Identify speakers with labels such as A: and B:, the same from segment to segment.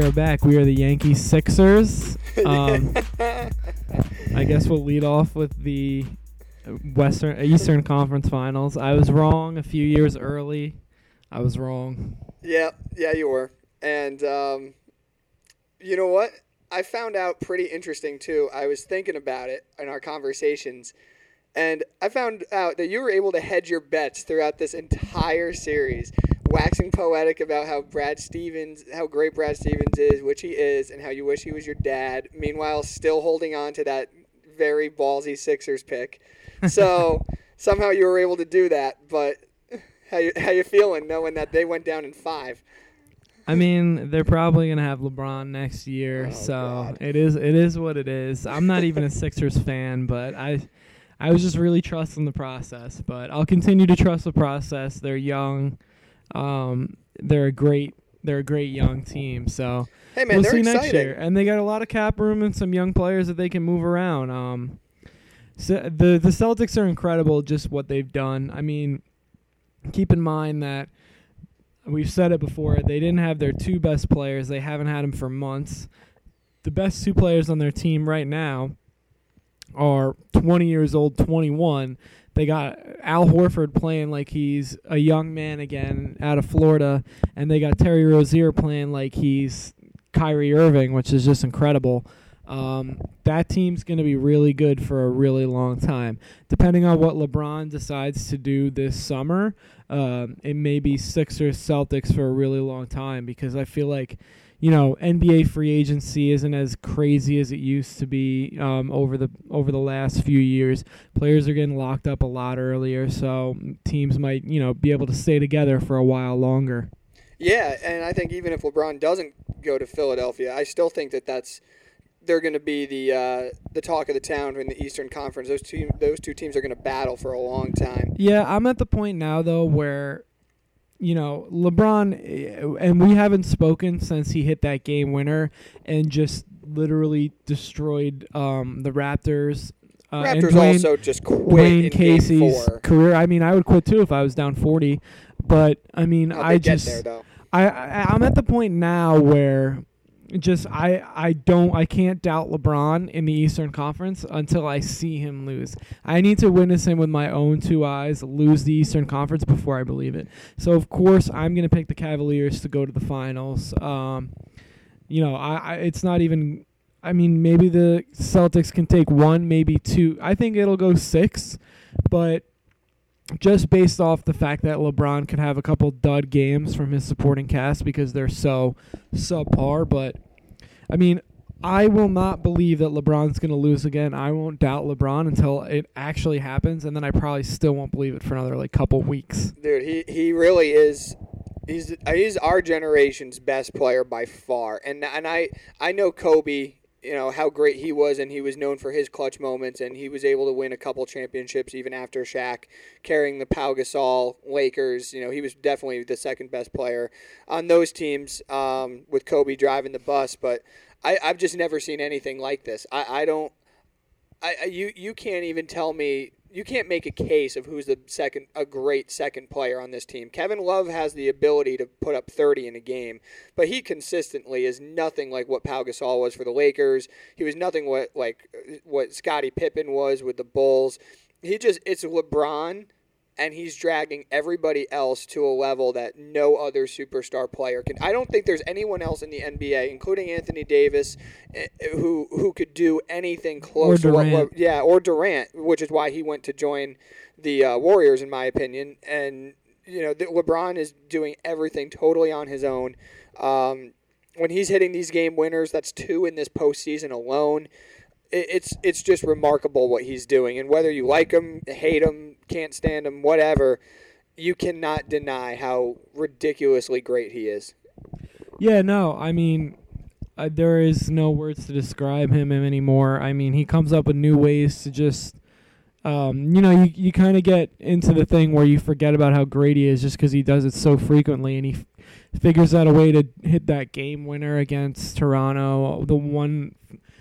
A: we are back. We are the Yankee Sixers. Um, I guess we'll lead off with the Western Eastern Conference Finals. I was wrong a few years early. I was wrong.
B: Yeah, yeah, you were. And um, you know what? I found out pretty interesting too. I was thinking about it in our conversations, and I found out that you were able to hedge your bets throughout this entire series, waxing poetic about how Brad Stevens, how great Brad Stevens is, which he is, and how you wish he was your dad. Meanwhile, still holding on to that very ballsy Sixers pick. So somehow you were able to do that. But how you how you feeling knowing that they went down in five?
A: I mean, they're probably gonna have LeBron next year,
B: Oh,
A: so
B: God.
A: it is it is what it is. I'm not even a Sixers fan, but I I was just really trusting the process. But I'll continue to trust the process. They're young, um, they're a great they're a great young team. So
B: Hey man,
A: we'll
B: they're
A: see
B: exciting.
A: next year, and they got a lot of cap room and some young players that they can move around. Um, so the the Celtics are incredible, just what they've done. I mean, keep in mind that we've said it before. They didn't have their two best players. They haven't had them for months. The best two players on their team right now are 20 years old, 21. They got Al Horford playing like he's a young man again out of Florida, and they got Terry Rozier playing like he's Kyrie Irving, which is just incredible. Um, that team's going to be really good for a really long time. Depending on what LeBron decides to do this summer, um, it may be Sixers Celtics for a really long time because I feel like, you know, NBA free agency isn't as crazy as it used to be um, over the over the last few years. Players are getting locked up a lot earlier, so teams might you know be able to stay together for a while longer.
B: Yeah, and I think even if LeBron doesn't go to Philadelphia, I still think that that's they're going to be the uh, the talk of the town in the Eastern Conference. Those two those two teams are going to battle for a long time.
A: Yeah, I'm at the point now though where you know, LeBron eh, and we haven't spoken since he hit that game winner and just literally destroyed um, the Raptors. Uh,
B: Raptors
A: Dwayne,
B: also just quit
A: Dwayne
B: in
A: Casey's
B: game four.
A: career. I mean, I would quit too if I was down 40, but I mean, I just. I, I I'm at the point now where just I I don't I can't doubt LeBron in the Eastern Conference until I see him lose. I need to witness him with my own two eyes lose the Eastern Conference before I believe it. So of course I'm gonna pick the Cavaliers to go to the finals. Um, you know I, I it's not even. I mean maybe the Celtics can take one, maybe two. I think it'll go six, but just based off the fact that LeBron could have a couple dud games from his supporting cast because they're so subpar. But I mean, I will not believe that LeBron's going to lose again. I won't doubt LeBron until it actually happens, and then I probably still won't believe it for another like couple weeks.
B: Dude, he, he really is. He's he's our generation's best player by far, and and I I know Kobe. You know how great he was, and he was known for his clutch moments, and he was able to win a couple championships even after Shaq carrying the Pau Gasol Lakers. You know he was definitely the second best player on those teams, um, with Kobe driving the bus. But I, I've just never seen anything like this. I, I don't. I you you can't even tell me you can't make a case of who's the second a great second player on this team. Kevin Love has the ability to put up 30 in a game, but he consistently is nothing like what Pau Gasol was for the Lakers. He was nothing what like what Scottie Pippen was with the Bulls. He just it's LeBron and he's dragging everybody else to a level that no other superstar player can. I don't think there's anyone else in the NBA, including Anthony Davis, eh, who who could do anything close to what, what yeah, or Durant, which is why he went to join the uh, Warriors, in my opinion. And you know, the, LeBron is doing everything totally on his own. Um, when he's hitting these game winners, that's two in this postseason alone. It, it's it's just remarkable what he's doing, and whether you like him, hate him, can't stand him, whatever, you cannot deny how ridiculously great he is.
A: Yeah, no, I mean, uh, there is no words to describe him anymore. I mean, he comes up with new ways to just, um, you know, you you kind of get into the thing where you forget about how great he is just because he does it so frequently, and he f- figures out a way to hit that game winner against Toronto, the one,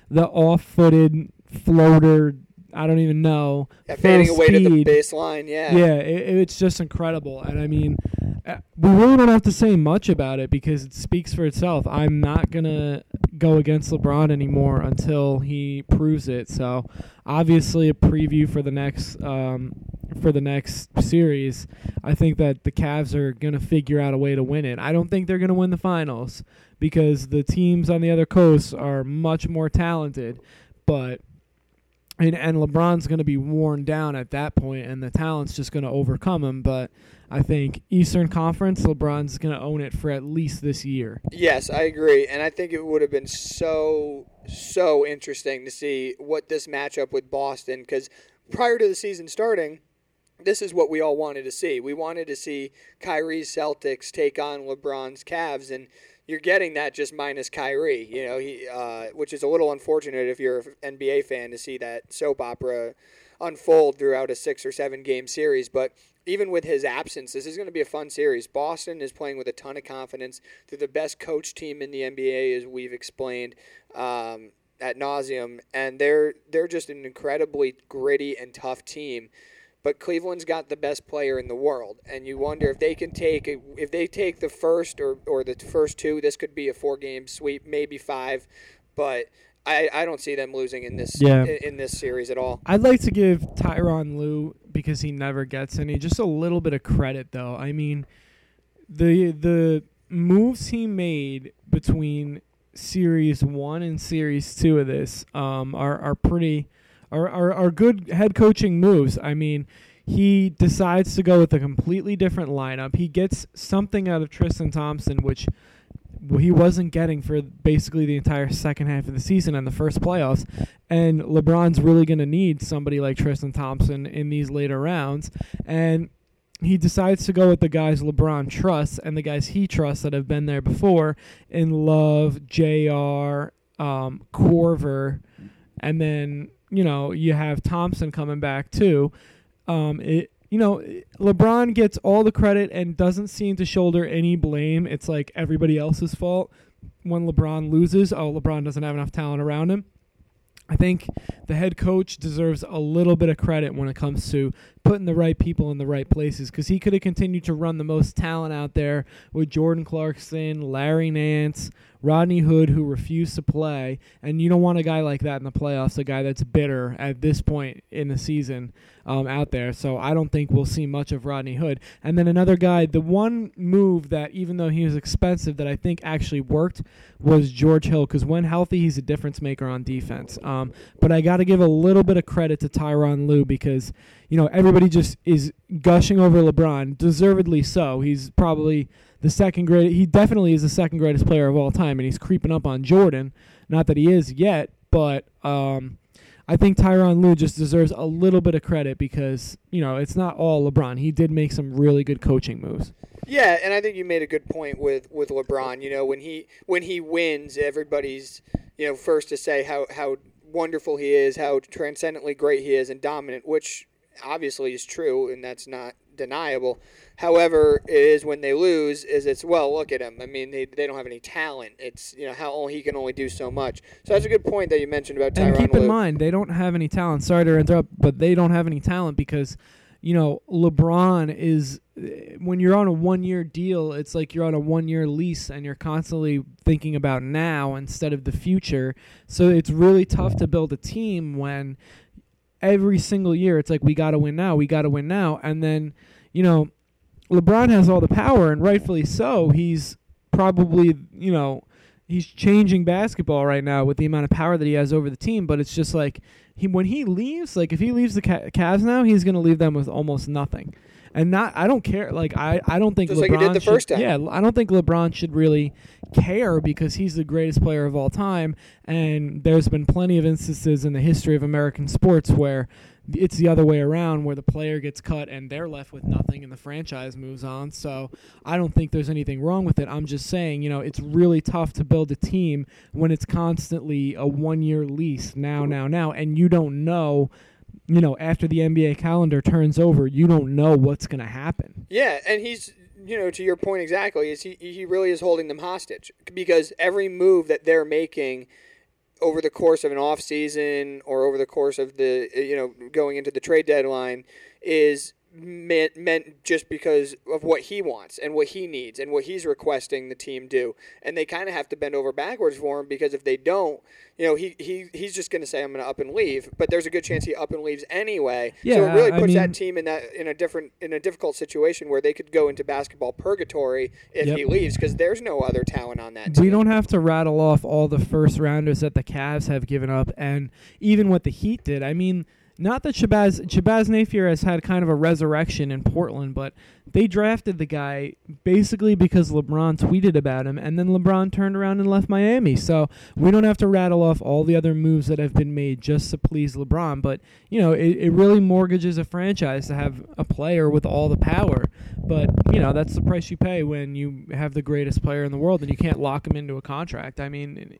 A: the off-footed floater. I don't even know.
B: Yeah, fading away to the baseline, yeah.
A: Yeah, it, it's just incredible, and I mean, uh, we really don't have to say much about it because it speaks for itself. I'm not gonna go against LeBron anymore until he proves it. So, obviously, a preview for the next um, for the next series. I think that the Cavs are gonna figure out a way to win it. I don't think they're gonna win the finals because the teams on the other coast are much more talented, but and, and LeBron's going to be worn down at that point, and the talent's just going to overcome him. But I think Eastern Conference, LeBron's going to own it for at least this year.
B: Yes, I agree, and I think it would have been so so interesting to see what this matchup with Boston because prior to the season starting. This is what we all wanted to see. We wanted to see Kyrie's Celtics take on LeBron's Cavs, and you're getting that just minus Kyrie. You know, he uh, which is a little unfortunate if you're an NBA fan to see that soap opera unfold throughout a six or seven game series. But even with his absence, this is going to be a fun series. Boston is playing with a ton of confidence. They're the best coach team in the NBA, as we've explained um, at nauseum, and they're they're just an incredibly gritty and tough team but Cleveland's got the best player in the world, and you wonder if they can take a, if they take the first or, or the first two, this could be a four game sweep, maybe five, but I, I don't see them losing in this yeah. in, in this series at all.
A: I'd like to give Tyronn Lue because he never gets any just a little bit of credit though. I mean, the the moves he made between series one and series two of this um, are are pretty are, are, are good head coaching moves. I mean, he decides to go with a completely different lineup. He gets something out of Tristan Thompson, which he wasn't getting for basically the entire second half of the season and the first playoffs. And LeBron's really going to need somebody like Tristan Thompson in these later rounds. And he decides to go with the guys LeBron trusts and the guys he trusts that have been there before in Love, JR, um, Korver, and then you know, you have Thompson coming back too. Um, it you know, LeBron gets all the credit and doesn't seem to shoulder any blame. It's like everybody else's fault when LeBron loses. Oh, LeBron doesn't have enough talent around him. I think the head coach deserves a little bit of credit when it comes to putting the right people in the right places because he could have continued to run the most talent out there with Jordan Clarkson, Larry Nance, Rodney Hood, who refused to play. And you don't want a guy like that in the playoffs, a guy that's bitter at this point in the season um, out there. So I don't think we'll see much of Rodney Hood. And then another guy, the one move that, even though he was expensive, that I think actually worked was George Hill because when healthy, he's a difference maker on defense. Um, but I got to give a little bit of credit to Tyronn Lue because you know, everybody just is gushing over LeBron, deservedly so. He's probably the second great. He definitely is the second greatest player of all time, and he's creeping up on Jordan. Not that he is yet, but um, I think Tyronn Lue just deserves a little bit of credit because you know it's not all LeBron. He did make some really good coaching moves.
B: Yeah, and I think you made a good point with with LeBron. You know, when he when he wins, everybody's you know first to say how how wonderful he is, how transcendently great he is, and dominant, which obviously is true, and that's not deniable. However, it is when they lose, is it's well, look at him. I mean, they, they don't have any talent. It's you know how oh, he can only do so much. So that's a good point that you mentioned about Tyronn.
A: And keep in mind, they don't have any talent. Sorry to interrupt, but they don't have any talent because you know LeBron is when you're on a one year deal, it's like you're on a one year lease and you're constantly thinking about now instead of the future. So it's really tough to build a team when every single year it's like we got to win now, we got to win now, and then you know LeBron has all the power and rightfully so. He's probably you know he's changing basketball right now with the amount of power that he has over the team, but it's just like he when he leaves, like if he leaves the Cavs now, he's going to leave them with almost nothing and not I don't care. Like I, I don't think
B: Just
A: LeBron
B: like did the
A: should,
B: first time.
A: Yeah, I don't think LeBron should really care because he's the greatest player of all time. And there's been plenty of instances in the history of American sports where it's the other way around, where the player gets cut and they're left with nothing, and the franchise moves on. So I don't think there's anything wrong with it. I'm just saying, you know, it's really tough to build a team when it's constantly a one-year lease now, now, now, and you don't know you know, after the NBA calendar turns over, you don't know what's going to happen.
B: Yeah, and he's, you know, to your point exactly, is he he really is holding them hostage because every move that they're making over the course of an off season or over the course of the you know going into the trade deadline is meant meant just because of what he wants and what he needs and what he's requesting the team do. And they kind of have to bend over backwards for him because if they don't, you know, he, he he's just going to say I'm going to up and leave, but there's a good chance he up and leaves anyway.
A: Yeah, so
B: it really
A: I
B: puts
A: mean-
B: that team in that in a different in a difficult situation where they could go into basketball purgatory if
A: Yep.
B: he leaves because there's no other talent on that team.
A: We don't have to rattle off all the first rounders that the Cavs have given up, and even what the Heat did. I mean, not that Shabazz Shabazz Napier has had kind of a resurrection in Portland, but they drafted the guy basically because LeBron tweeted about him, and then LeBron turned around and left Miami. So we don't have to rattle off all the other moves that have been made just to please LeBron. But you know, it, it really mortgages a franchise to have a player with all the power. But you know, that's the price you pay when you have the greatest player in the world, and you can't lock him into a contract. I mean.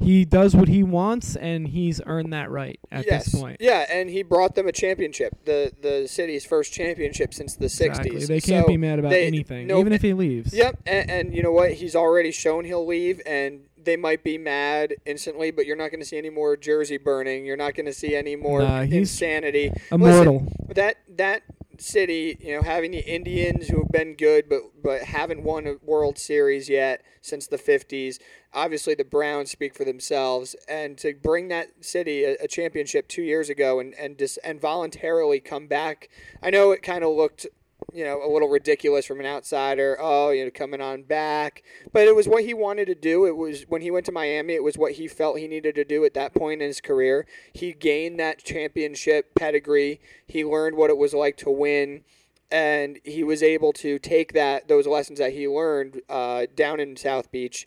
A: He does what he wants, and he's earned that right at
B: yes.
A: this point.
B: Yeah, and he brought them a championship, the the city's first championship since the
A: Exactly.
B: '60s.
A: They can't
B: So
A: be mad about
B: they-
A: anything,
B: no-
A: even if he leaves.
B: Yep, and, and you know what? He's already shown he'll leave, and they might be mad instantly, but you're not going to see any more jersey burning. You're not going to see any more
A: Nah,
B: insanity.
A: Immortal.
B: Listen, that that city, you know, having the Indians who have been good, but but haven't won a World Series yet since the '50s. Obviously, the Browns speak for themselves, and to bring that city a, a championship two years ago and and dis, and voluntarily come back. I know it kind of looked you know, a little ridiculous from an outsider. Oh, you know, coming on back. But it was what he wanted to do. It was when he went to Miami, it was what he felt he needed to do at that point in his career. He gained that championship pedigree. He learned what it was like to win. And he was able to take that those lessons that he learned uh, down in South Beach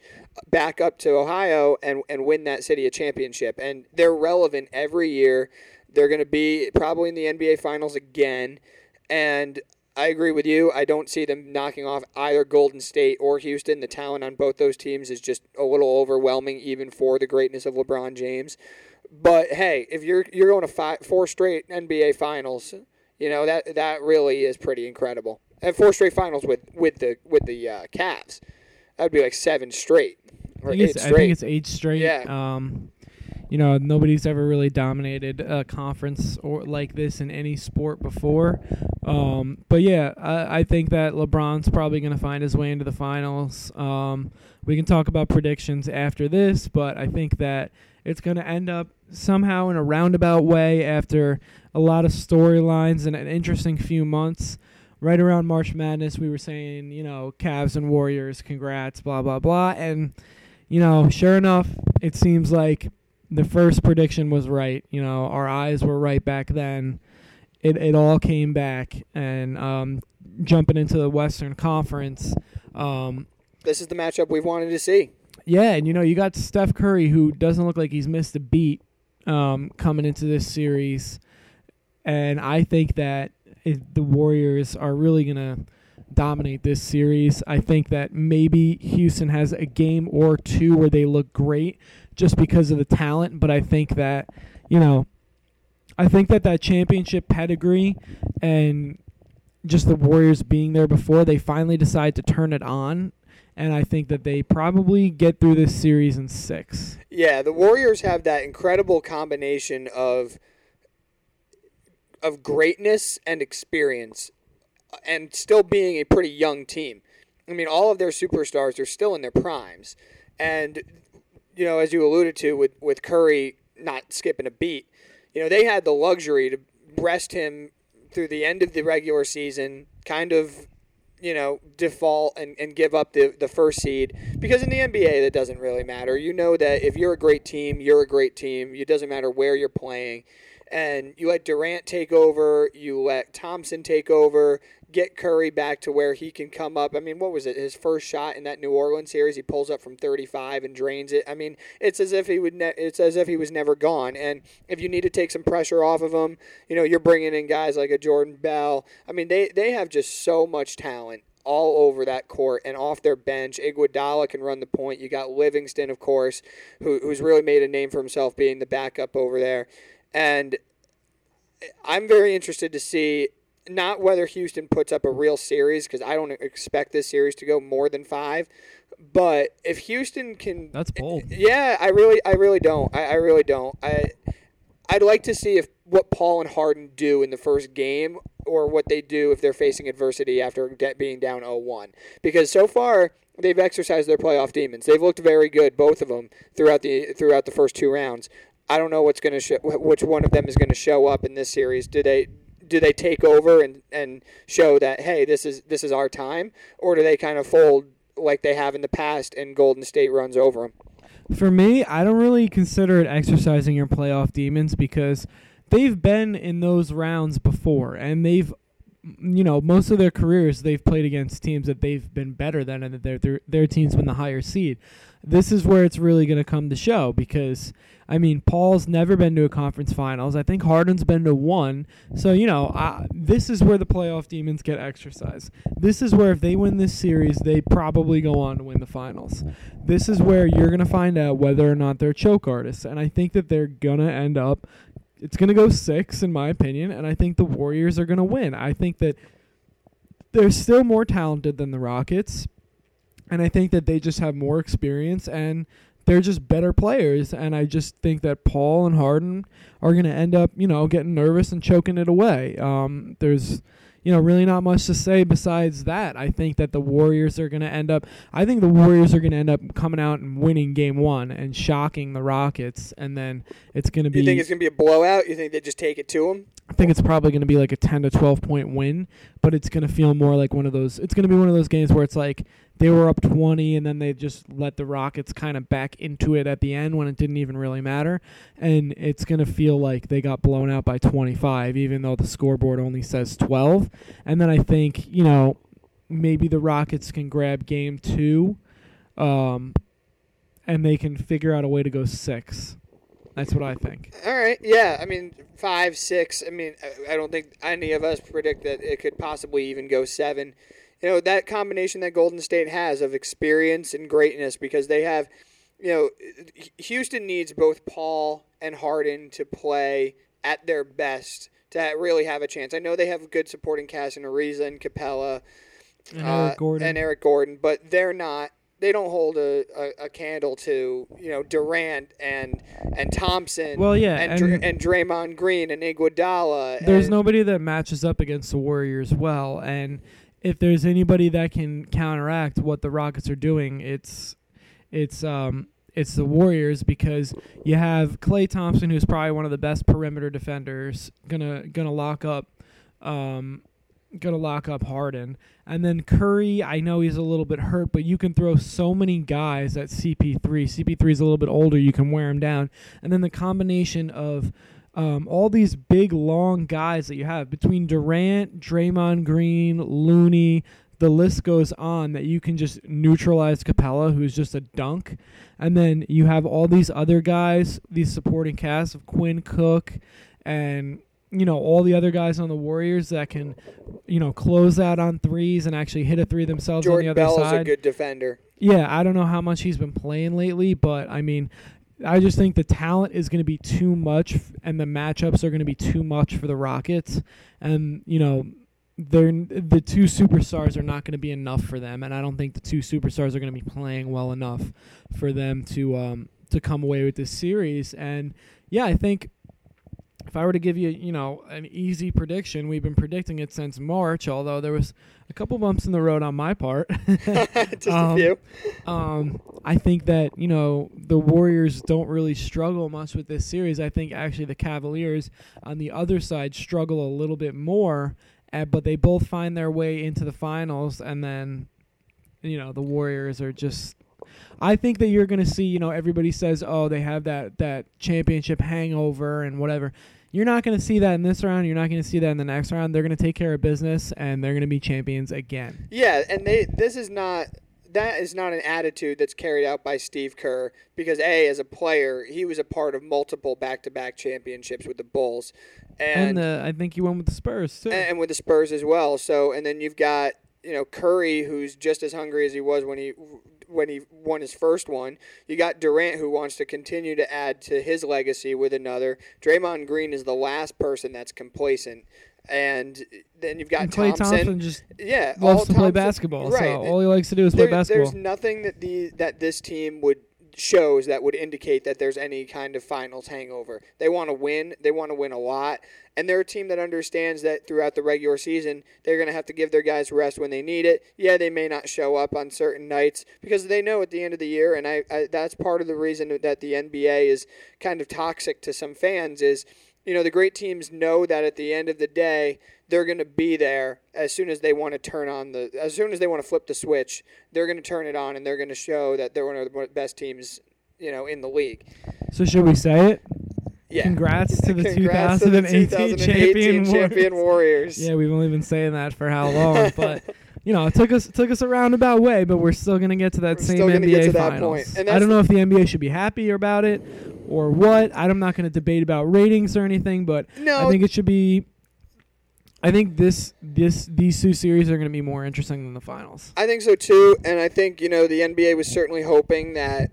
B: back up to Ohio and, and win that city a championship. And they're relevant every year. They're going to be probably in the NBA Finals again. And I agree with you. I don't see them knocking off either Golden State or Houston. The talent on both those teams is just a little overwhelming, even for the greatness of LeBron James. But hey, if you're you're going to five, four straight NBA Finals, you know that that really is pretty incredible. And four straight Finals with with the with the uh, Cavs, that would be like seven straight or
A: I think,
B: eight
A: it's, I think it's eight straight.
B: Yeah.
A: Um, you know, nobody's ever really dominated a conference or like this in any sport before. Um, but yeah, I, I think that LeBron's probably going to find his way into the finals. Um, we can talk about predictions after this, but I think that it's going to end up somehow in a roundabout way after a lot of storylines and an interesting few months. Right around March Madness, we were saying, you know, Cavs and Warriors, congrats, blah, blah, blah. And, you know, sure enough, it seems like the first prediction was right. You know, our eyes were right back then. It it all came back, and um, jumping into the Western Conference, um,
B: this is the matchup we've wanted to see.
A: yeah, and you know you got Steph Curry, who doesn't look like he's missed a beat um, coming into this series, and I think that if the Warriors are really gonna dominate this series. I think that maybe Houston has a game or two where they look great just because of the talent, but I think that you know, I think that that championship pedigree and just the Warriors being there before they finally decide to turn it on and I think that they probably get through this series in 6.
B: Yeah, the Warriors have that incredible combination of of greatness and experience uh, and still being a pretty young team. I mean, all of their superstars are still in their primes. And you know, as you alluded to with with Curry not skipping a beat, you know, they had the luxury to rest him through the end of the regular season, kind of you know, default and, and give up the, the first seed. Because in the NBA, that doesn't really matter. You know that if you're a great team, you're a great team. It doesn't matter where you're playing. And you let Durant take over, you let Thompson take over, get Curry back to where he can come up. I mean, what was it? His first shot in that New Orleans series, he pulls up from 35 and drains it. I mean, it's as if he would. Ne- it's as if he was never gone. And if you need to take some pressure off of him, you know, you're bringing in guys like a Jordan Bell. I mean, they they have just so much talent all over that court and off their bench. Iguodala can run the point. You got Livingston, of course, who, who's really made a name for himself being the backup over there. And I'm very interested to see not whether Houston puts up a real series because I don't expect this series to go more than five. But if Houston can,
A: That's bold.
B: yeah, I really, I really don't. I, I really don't. I, I'd like to see if what Paul and Harden do in the first game or what they do if they're facing adversity after de- being down 0-1. Because so far they've exercised their playoff demons. They've looked very good, both of them, throughout the throughout the first two rounds. I don't know what's going to sh- which one of them is going to show up in this series. Do they do they take over and, and show that hey this is this is our time, or do they kind of fold like they have in the past and Golden State runs over them?
A: For me, I don't really consider it exercising your playoff demons because they've been in those rounds before and they've you know most of their careers they've played against teams that they've been better than and that their their, their team's been the higher seed. This is where it's really going to come to show because I mean Paul's never been to a conference finals. I think Harden's been to one. So you know uh, this is where the playoff demons get exercised. This is where if they win this series, they probably go on to win the finals. This is where you're going to find out whether or not they're choke artists, and I think that they're gonna end up it's going to go six, in my opinion, and I think the Warriors are going to win. I think that they're still more talented than the Rockets, and I think that they just have more experience and they're just better players. And I just think that Paul and Harden are going to end up, you know, getting nervous and choking it away. Um, there's you know, really not much to say besides that. I think that the Warriors are going to end up. I think the Warriors are going to end up coming out and winning Game One and shocking the Rockets, and then it's going to be.
B: You think it's going to be a blowout? You think they just take it to them?
A: I think it's probably going to be like a ten to twelve point win, but it's going to feel more like one of those. It's going to be one of those games where it's like they were up 20 and then they just let the Rockets kind of back into it at the end when it didn't even really matter. And it's going to feel like they got blown out by 25, even though the scoreboard only says 12. And then I think, you know, maybe the Rockets can grab game two um, and they can figure out a way to go six. That's what I think.
B: All right. Yeah. I mean, five, six. I mean, I don't think any of us predict that it could possibly even go seven you know that combination that Golden State has of experience and greatness because they have you know Houston needs both Paul and Harden to play at their best to really have a chance. I know they have a good supporting cast in Ariza and Capela
A: and, uh, Eric Gordon.
B: and Eric Gordon, but they're not they don't hold a, a, a, candle to you know Durant and and Thompson.
A: Well, yeah,
B: and and, and Draymond Green and Iguodala.
A: There's
B: and,
A: nobody that matches up against the Warriors well, and if there's anybody that can counteract what the Rockets are doing, it's it's um it's the Warriors because you have Klay Thompson, who's probably one of the best perimeter defenders, gonna gonna lock up, um, gonna lock up Harden, and then Curry. I know he's a little bit hurt, but you can throw so many guys at CP3. CP3 is a little bit older; you can wear him down, and then the combination of um, all these big, long guys that you have between Durant, Draymond Green, Looney, the list goes on that you can just neutralize Capela, who's just a dunk. And then you have all these other guys, these supporting cast of Quinn Cook and you know all the other guys on the Warriors that can, you know, close out on threes and actually hit a three themselves
B: Jordan
A: on the other
B: Bell
A: side.
B: is a good defender.
A: Yeah, I don't know how much he's been playing lately, but I mean, I just think the talent is going to be too much, and the matchups are going to be too much for the Rockets, and you know, they're the two superstars are not going to be enough for them, and I don't think the two superstars are going to be playing well enough for them to um to come away with this series. And yeah, I think if I were to give you, you know, an easy prediction, we've been predicting it since March, although there was a couple bumps in the road on my part.
B: Just
A: um,
B: a few.
A: Um, I think that, you know, the Warriors don't really struggle much with this series. I think actually the Cavaliers on the other side struggle a little bit more, uh, but they both find their way into the finals and then you know, the Warriors are just I think that you're going to see, you know, everybody says, "Oh, they have that that championship hangover and whatever." You're not going to see that in this round. You're not going to see that in the next round. They're going to take care of business and they're going to be champions again.
B: Yeah, and they this is not that is not an attitude that's carried out by Steve Kerr because a as a player he was a part of multiple back-to-back championships with the Bulls, and,
A: And uh, I think he won with the Spurs too.
B: and with the Spurs as well. So and then you've got you know Curry who's just as hungry as he was when he when he won his first one. You got Durant who wants to continue to add to his legacy with another. Draymond Green is the last person that's complacent. And then you've got
A: and Klay
B: Thompson.
A: Thompson just
B: yeah,
A: loves
B: all
A: to play basketball.
B: Right.
A: So all he likes to do is play basketball.
B: There's nothing that the that this team would shows that would indicate that there's any kind of finals hangover. They want to win. They want to win a lot. And they're a team that understands that throughout the regular season, they're going to have to give their guys rest when they need it. Yeah, they may not show up on certain nights because they know at the end of the year, and I, I that's part of the reason that the NBA is kind of toxic to some fans is, you know, the great teams know that at the end of the day, they're going to be there as soon as they want to turn on the, as soon as they want to flip the switch, they're going to turn it on and they're going to show that they're one of the best teams, you know, in the league.
A: So should we say it?
B: Yeah.
A: Congrats to the
B: Congrats
A: 2018,
B: to the 2018
A: champion,
B: champion
A: Warriors.
B: Warriors.
A: Yeah, we've only been saying that for how long, but you know, it took us it took us a roundabout way, but we're still gonna get to that
B: We're
A: same NBA
B: to
A: finals. I don't know if the NBA should be happy about it or what. I'm not gonna debate about ratings or anything, but
B: No,
A: I think it should be. I think this this these two series are going to be more interesting than the finals.
B: I think so too, and I think you know the NBA was certainly hoping that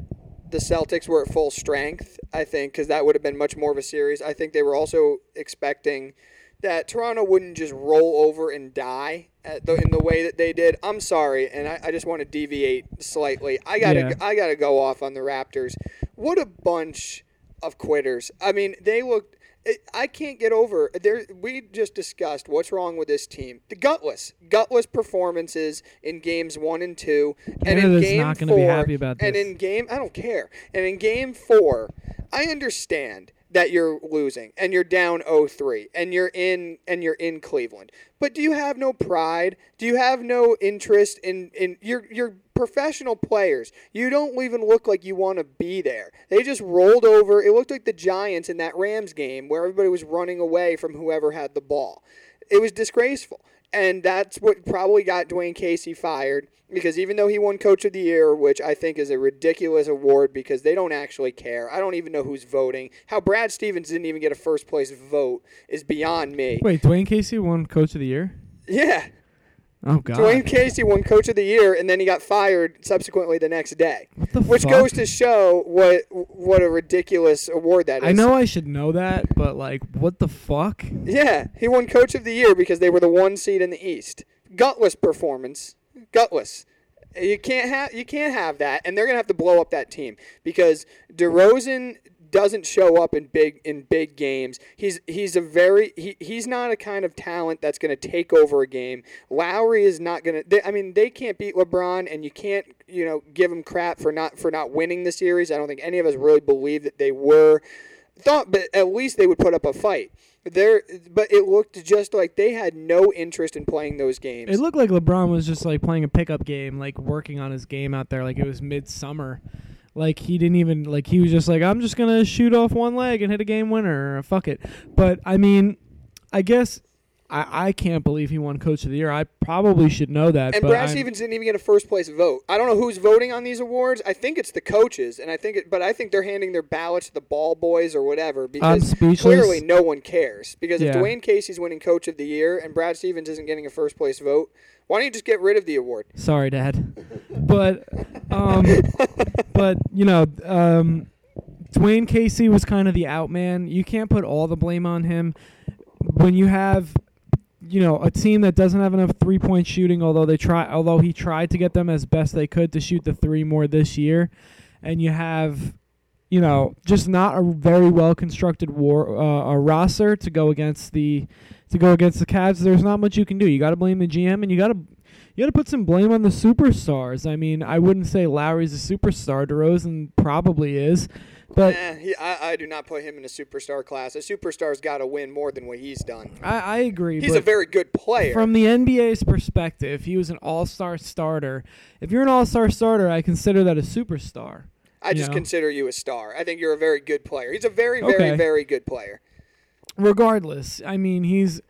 B: the Celtics were at full strength. I think because that would have been much more of a series. I think they were also expecting that Toronto wouldn't just roll over and die at the, in the way that they did. I'm sorry, and I, I just want to deviate slightly. I gotta
A: Yeah.
B: I gotta go off on the Raptors. What a bunch of quitters. I mean, they looked. Eh, I can't get over there. We just discussed what's wrong with this team. The gutless, gutless performances in games one and two, and in game
A: not
B: four.
A: be happy about
B: And in game, I don't care. And in game four, I understand that you're losing and you're down 0-3 and you're in and you're in Cleveland. But do you have no pride? Do you have no interest in in you're you're professional players. You don't even look like you want to be there. They just rolled over. It looked like the Giants in that Rams game where everybody was running away from whoever had the ball. It was disgraceful. And that's what probably got Dwane Casey fired because even though he won Coach of the Year, which I think is a ridiculous award because they don't actually care. I don't even know who's voting. How Brad Stevens didn't even get a first place vote is beyond me.
A: Wait, Dwane Casey won Coach of the Year.
B: Yeah.
A: Oh God,
B: Dwane Casey won Coach of the Year and then he got fired subsequently the next day.
A: what the
B: Which
A: fuck?
B: goes to show what what a ridiculous award that is.
A: I know I should know that, but like, what the fuck?
B: Yeah, he won Coach of the Year because they were the one seed in the East. Gutless performance, gutless. You can't have you can't have that, and they're gonna have to blow up that team because DeRozan doesn't show up in big in big games. He's he's a very he, he's not a kind of talent that's going to take over a game. Lowry is not going to. I mean, they can't beat LeBron, and you can't you know give him crap for not for not winning the series. I don't think any of us really believe that they were. Thought, but at least they would put up a fight. There, but it looked just like they had no interest in playing those games.
A: It looked like LeBron was just like playing a pickup game, like working on his game out there, like it was midsummer. Like he didn't even like he was just like I'm just gonna shoot off one leg and hit a game winner. Fuck it. But I mean, I guess I, I can't believe he won Coach of the Year. I probably should know that.
B: And
A: but
B: Brad
A: I'm-
B: Stevens didn't even get a first place vote. I don't know who's voting on these awards. I think it's the coaches, and I think, it, but I think they're handing their ballots to the ball boys or whatever
A: I'm
B: because
A: speechless.
B: clearly no one cares. Because if
A: Yeah.
B: Dwane Casey's winning Coach of the Year and Brad Stevens isn't getting a first place vote, why don't you just get rid of the award?
A: Sorry, Dad. But um, but you know, um, Dwane Casey was kind of the out man. You can't put all the blame on him when you have you know a team that doesn't have enough three point shooting. Although they try, although he tried to get them as best they could to shoot the three more this year, and you have. You know, just not a very well constructed war uh, a roster to go against the to go against the Cavs. There's not much you can do. You got to blame the GM, and you got to you got to put some blame on the superstars. I mean, I wouldn't say Lowry's a superstar. DeRozan probably is, but
B: Eh, he, I, I do not put him in a superstar class. A superstar's got to win more than what he's done.
A: I, I agree.
B: He's a very good player.
A: from the NBA's perspective, he was an all-star starter. If you're an all-star starter, I consider that a superstar.
B: I just
A: know.
B: consider you a star. I think you're a very good player. He's a very, very,
A: Okay.
B: very good player.
A: regardless, I mean, he's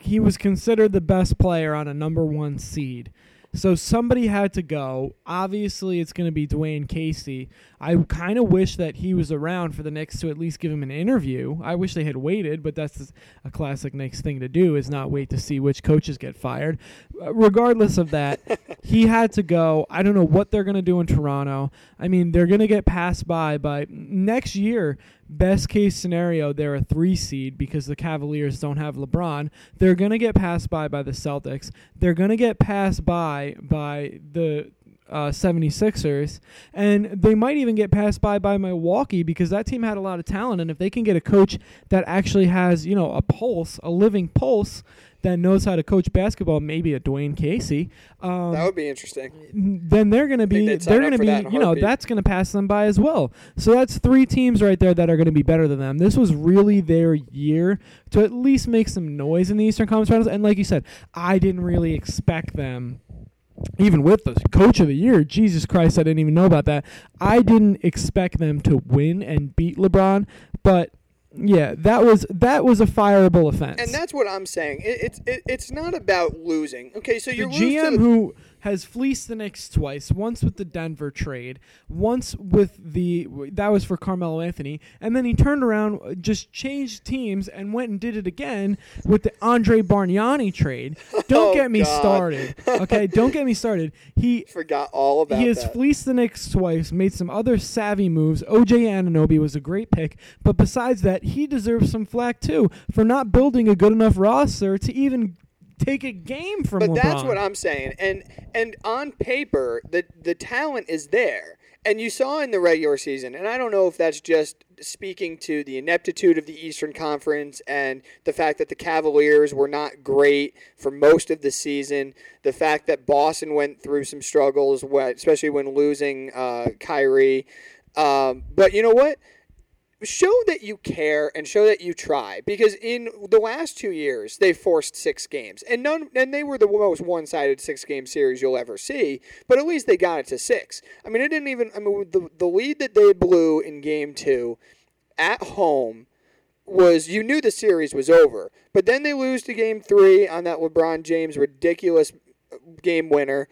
A: he was considered the best player on a number one seed. So somebody had to go. Obviously, it's going to be Dwane Casey. I kind of wish that he was around for the Knicks to at least give him an interview. I wish they had waited, but that's a classic Knicks thing to do is not wait to see which coaches get fired. Uh, regardless of that, he had to go. I don't know what they're going to do in Toronto. I mean, they're going to get passed by by next year. Best case scenario, they're a three seed because the Cavaliers don't have LeBron. They're going to get passed by by the Celtics. They're going to get passed by by the uh, 76ers, and they might even get passed by by Milwaukee because that team had a lot of talent. And if they can get a coach that actually has, you know, a pulse, a living pulse that knows how to coach basketball, maybe a Dwane Casey, um,
B: That would be interesting.
A: then they're going to be they're going to be
B: that in a
A: you know that's going to pass them by as well. So that's three teams right there that are going to be better than them. This was really their year to at least make some noise in the Eastern Conference Finals. And like you said, I didn't really expect them. Even with the coach of the year, Jesus Christ, I didn't even know about that. I didn't expect them to win and beat LeBron, but yeah, that was that was a fireable offense.
B: And that's what I'm saying. It, it's it, it's not about losing. Okay, so
A: the
B: you lose to
A: GM
B: the,
A: who has fleeced the Knicks twice, once with the Denver trade, once with the that was for Carmelo Anthony, and then he turned around, just changed teams, and went and did it again with the Andre Bargnani trade. Don't
B: Oh,
A: get me
B: God.
A: started, okay? Don't get me started. He
B: forgot all about
A: he has
B: that.
A: fleeced the Knicks twice, made some other savvy moves. OG Anunoby was a great pick, but besides that, he deserves some flack too for not building a good enough roster to even take a game from
B: but
A: LeBron.
B: that's what I'm saying. And and on paper, the the talent is there. And you saw in the regular season, and I don't know if that's just speaking to the ineptitude of the Eastern Conference and the fact that the Cavaliers were not great for most of the season, the fact that Boston went through some struggles, especially when losing uh, Kyrie. Um, but you know what? Show that you care and show that you try because in the last two years they forced six games and none and they were the most one-sided six game series you'll ever see but at least they got it to six i mean it didn't even i mean the, the lead that they blew in game two at home was you knew the series was over but then they lose to game three on that lebron james ridiculous game winner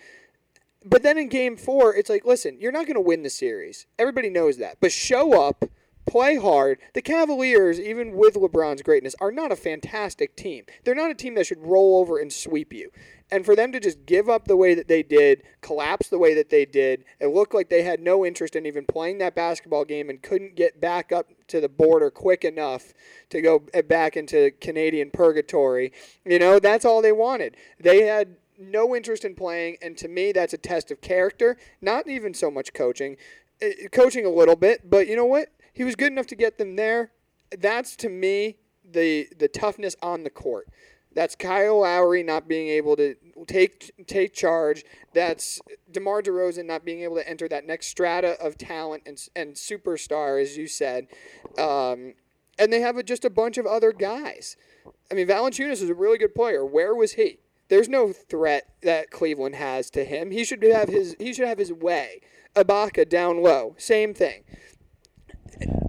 B: but then in game four, it's like, listen, you're not going to win the series. Everybody knows that. But show up, play hard. The Cavaliers, even with LeBron's greatness, are not a fantastic team. They're not a team that should roll over and sweep you. And for them to just give up the way that they did, collapse the way that they did, it looked like they had no interest in even playing that basketball game and couldn't get back up to the border quick enough to go back into Canadian purgatory. You know, that's all they wanted. They had no interest in playing, and to me, that's a test of character. Not even so much coaching, Uh, coaching a little bit, but you know what? He was good enough to get them there. That's to me the the toughness on the court. That's Kyle Lowry not being able to take take charge. That's DeMar DeRozan not being able to enter that next strata of talent and and superstar, as you said. Um, and they have a, just a bunch of other guys. I mean, Valanciunas is a really good player. Where was he? There's no threat that Cleveland has to him. He should have his he should have his way. Ibaka down low, same thing.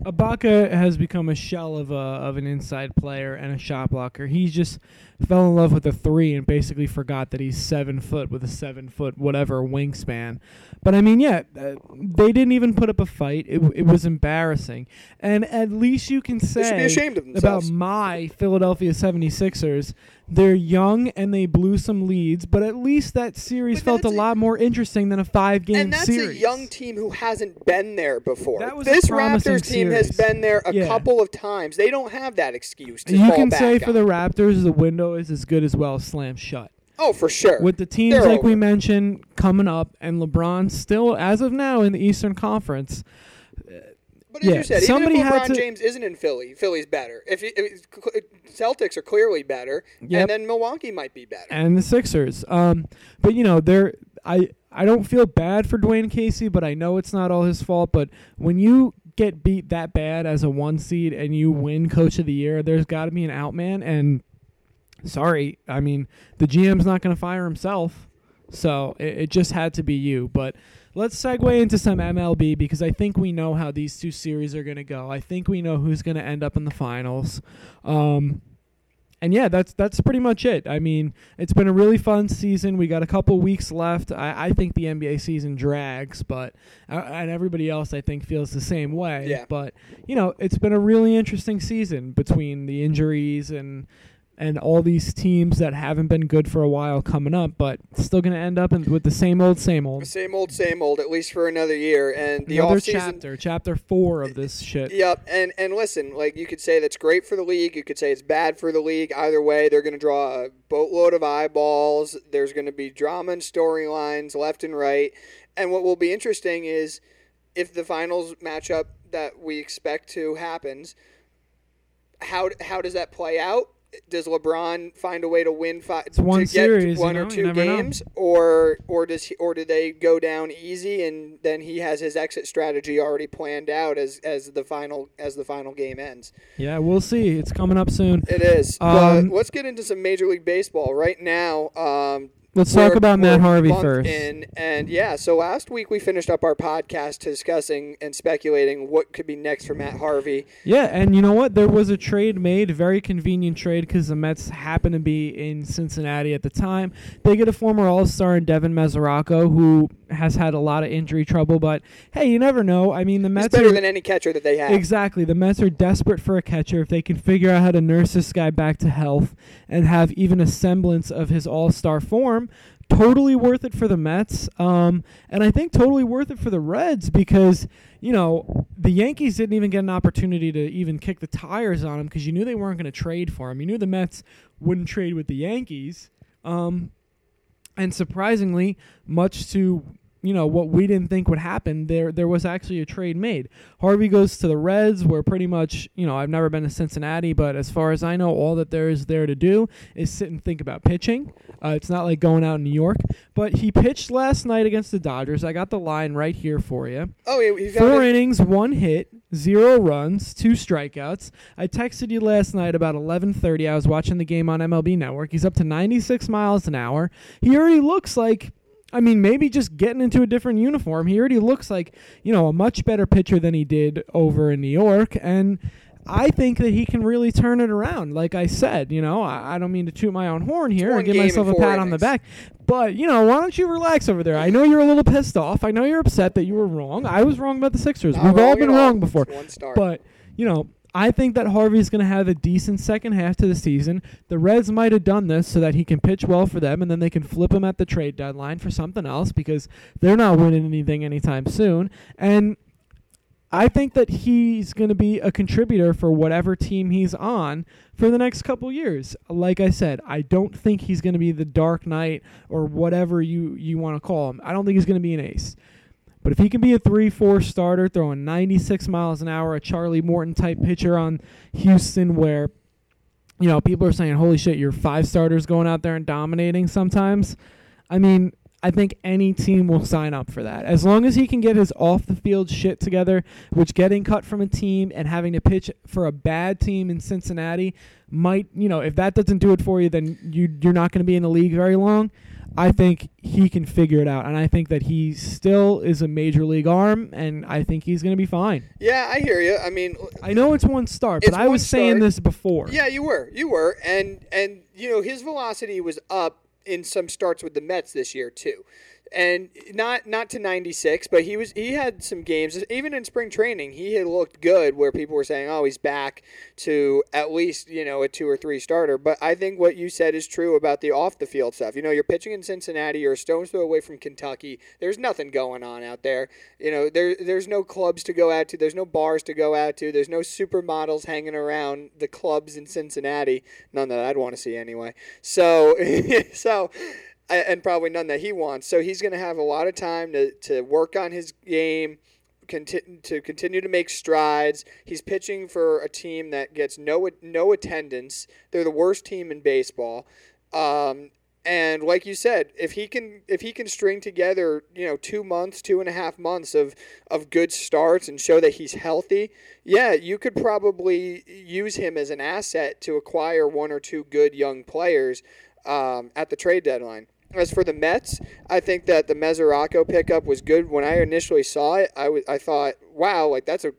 A: Ibaka has become a shell of a of an inside player and a shot blocker. He just fell in love with a three and basically forgot that he's seven foot with a seven foot whatever wingspan. But I mean, yeah, uh, they didn't even put up a fight. It, it was embarrassing. And at least you can say about my Philadelphia 76ers, they're young and they blew some leads, but at least that series
B: But
A: felt a
B: a-
A: lot more interesting than a five game series.
B: and that's
A: series.
B: a young team who hasn't been there before.
A: That was
B: this Raptors team has been there a
A: Yeah.
B: couple of times. They don't have that excuse to
A: you can say for the Raptors, the window is as good as well slammed shut.
B: Oh for sure.
A: With the teams
B: They're
A: like we mentioned coming up, and LeBron still, as of now, in the Eastern Conference,
B: But as
A: Yeah,
B: you said,
A: somebody
B: even if LeBron
A: to-
B: James isn't in Philly, Philly's better. If, he, if Celtics are clearly better,
A: Yep.
B: and then Milwaukee might be better.
A: and the Sixers. Um, but you know, they're I I don't feel bad for Dwane Casey, but I know it's not all his fault. But when you get beat that bad as a one seed and you win Coach of the Year, there's got to be an outman. And sorry, I mean the GM's not going to fire himself, so it, it just had to be you. But let's segue into some MLB because I think we know how these two series are going to go. I think we know who's going to end up in the finals. Um, and yeah, that's that's pretty much it. I mean, it's been a really fun season. We got a couple weeks left. I, I think the NBA season drags, but uh, and everybody else I think feels the same way.
B: Yeah.
A: But you know, it's been a really interesting season between the injuries and and all these teams that haven't been good for a while coming up, but still going to end up in, with the same old, same old.
B: Same old, same old, at least for another year. And the other
A: chapter, chapter four of this shit.
B: Yep, and and listen, like you could say that's great for the league. You could say it's bad for the league. Either way, they're going to draw a boatload of eyeballs. There's going to be drama and storylines left and right. and what will be interesting is if the finals matchup that we expect to happens, how how does that play out? Does LeBron find a way to win five
A: It's one
B: to
A: series,
B: get one
A: you
B: or
A: know, you
B: two
A: never know.
B: games, or or does he, or do they go down easy and then he has his exit strategy already planned out as as the final as the final game ends?
A: Yeah, we'll see. It's coming up soon.
B: It is.
A: Um,
B: let's get into some Major League Baseball right now. Um,
A: Let's talk about Matt Harvey first.
B: In, and yeah, so last week we finished up our podcast discussing and speculating what could be next for Matt Harvey.
A: Yeah, and you know what? There was a trade made, very convenient trade because the Mets happened to be in Cincinnati at the time. They get a former All Star in Devin Mesoraco, who has had a lot of injury trouble. But hey, you never know. I mean, the
B: He's
A: Mets
B: better
A: are
B: than any catcher that they have.
A: Exactly. The Mets are desperate for a catcher. If they can figure out how to nurse this guy back to health and have even a semblance of his all star form, totally worth it for the Mets. Um, and I think totally worth it for the Reds because, you know, the Yankees didn't even get an opportunity to even kick the tires on him because you knew they weren't going to trade for him. You knew the Mets wouldn't trade with the Yankees. Um, and surprisingly, much to you know what we didn't think would happen, there there was actually a trade made. Harvey goes to the Reds, where pretty much you know I've never been to Cincinnati, but as far as I know, all that there is there to do is sit and think about pitching. Uh, it's not like going out in New York, but he pitched last night against the Dodgers. I got the line right here for you.
B: Oh, he got
A: Four
B: it.
A: innings, one hit, zero runs, two strikeouts. I texted you last night about 11:30. I was watching the game on MLB Network. He's up to 96 miles an hour. He already looks like I mean, maybe just getting into a different uniform. He already looks like, you know, a much better pitcher than he did over in New York and I think that he can really turn it around. Like I said, you know, I, I don't mean to toot my own horn here and give myself a pat on the back, but you know, why don't you relax over there? I know you're a little pissed off. I know you're upset that you were wrong. I was wrong about the Sixers.
B: Not
A: We've all been
B: all.
A: wrong before. But, you know, I think that Harvey's going to have a decent second half to the season. The Reds might have done this so that he can pitch well for them and then they can flip him at the trade deadline for something else because they're not winning anything anytime soon. And I think that he's going to be a contributor for whatever team he's on for the next couple years. Like I said, I don't think he's going to be the Dark Knight or whatever you, you want to call him. I don't think he's going to be an ace. But if he can be a 3 4 starter, throwing 96 miles an hour, a Charlie Morton type pitcher on Houston, where, you know, people are saying, holy shit, your five starters going out there and dominating sometimes. I mean, I think any team will sign up for that. As long as he can get his off the field shit together, which getting cut from a team and having to pitch for a bad team in Cincinnati might, you know, if that doesn't do it for you, then you you're not going to be in the league very long. I think he can figure it out, and I think that he still is a major league arm, and I think he's going to be fine.
B: yeah, I hear you. I mean,
A: I know it's one start, but I was
B: one
A: saying this before.
B: Yeah, you were. You were. And and you know, his velocity was up in some starts with the Mets this year too. And not not to 96, but he was he had some games even in spring training. He had looked good where people were saying, "Oh, he's back to at least, you know, a 2 or 3 starter." But I think what you said is true about the off the field stuff. You know, you're pitching in Cincinnati, you're a stone's throw away from Kentucky. There's nothing going on out there. You know, there there's no clubs to go out to, there's no bars to go out to, there's no supermodels hanging around the clubs in Cincinnati. None that I'd want to see anyway. So so and probably none that he wants. So he's going to have a lot of time to, to work on his game, conti- to continue to make strides. He's pitching for a team that gets no no attendance. They're the worst team in baseball. Um, and like you said, if he can if he can string together, you know, two months, two and a half months of of good starts and show that he's healthy, yeah, you could probably use him as an asset to acquire one or two good young players um, at the trade deadline. As for the Mets, I think that the Mesoraco pickup was good. When I initially saw it, I was I thought, wow, like that's a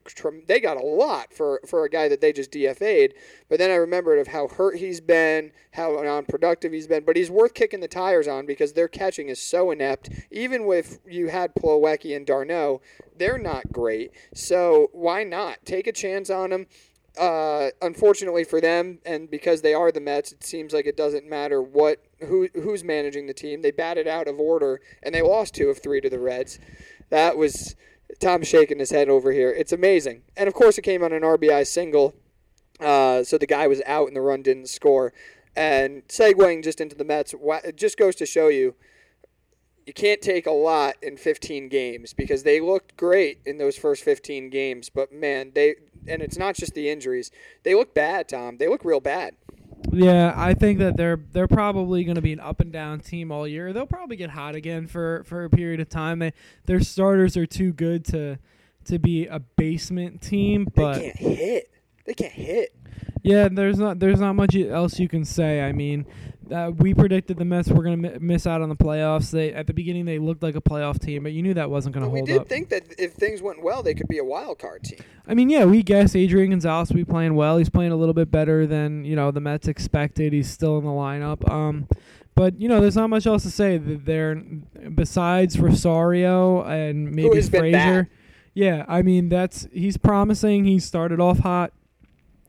B: they got a lot for for a guy that they just DFA'd. But then I remembered of how hurt he's been, how non-productive he's been. But he's worth kicking the tires on because their catching is so inept. Even if you had Plawecki and d'Arnaud, they're not great. So why not take a chance on them? Uh, unfortunately for them, and because they are the Mets, it seems like it doesn't matter what who who's managing the team. They batted out of order, and they lost two of three to the Reds. That was Tom shaking his head over here. It's amazing, and of course, it came on an RBI single. Uh, so the guy was out, and the run didn't score. And segueing just into the Mets, it just goes to show you you can't take a lot in 15 games because they looked great in those first 15 games, but man, they and it's not just the injuries. They look bad, Tom. They look real bad.
A: Yeah, I think that they're they're probably going to be an up and down team all year. They'll probably get hot again for for a period of time. They their starters are too good to to be a basement team, but
B: they can't hit. They can't hit.
A: Yeah, there's not there's not much else you can say. I mean, uh, we predicted the Mets were going to m- miss out on the playoffs. They at the beginning they looked like a playoff team, but you knew that wasn't going to hold up.
B: we did
A: up.
B: think that if things went well, they could be a wild card team.
A: I mean, yeah, we guess Adrian Gonzalez will be playing well. He's playing a little bit better than you know the Mets expected. He's still in the lineup. Um, but you know, there's not much else to say. They're besides Rosario and maybe Frazier. Yeah, I mean that's he's promising. He started off hot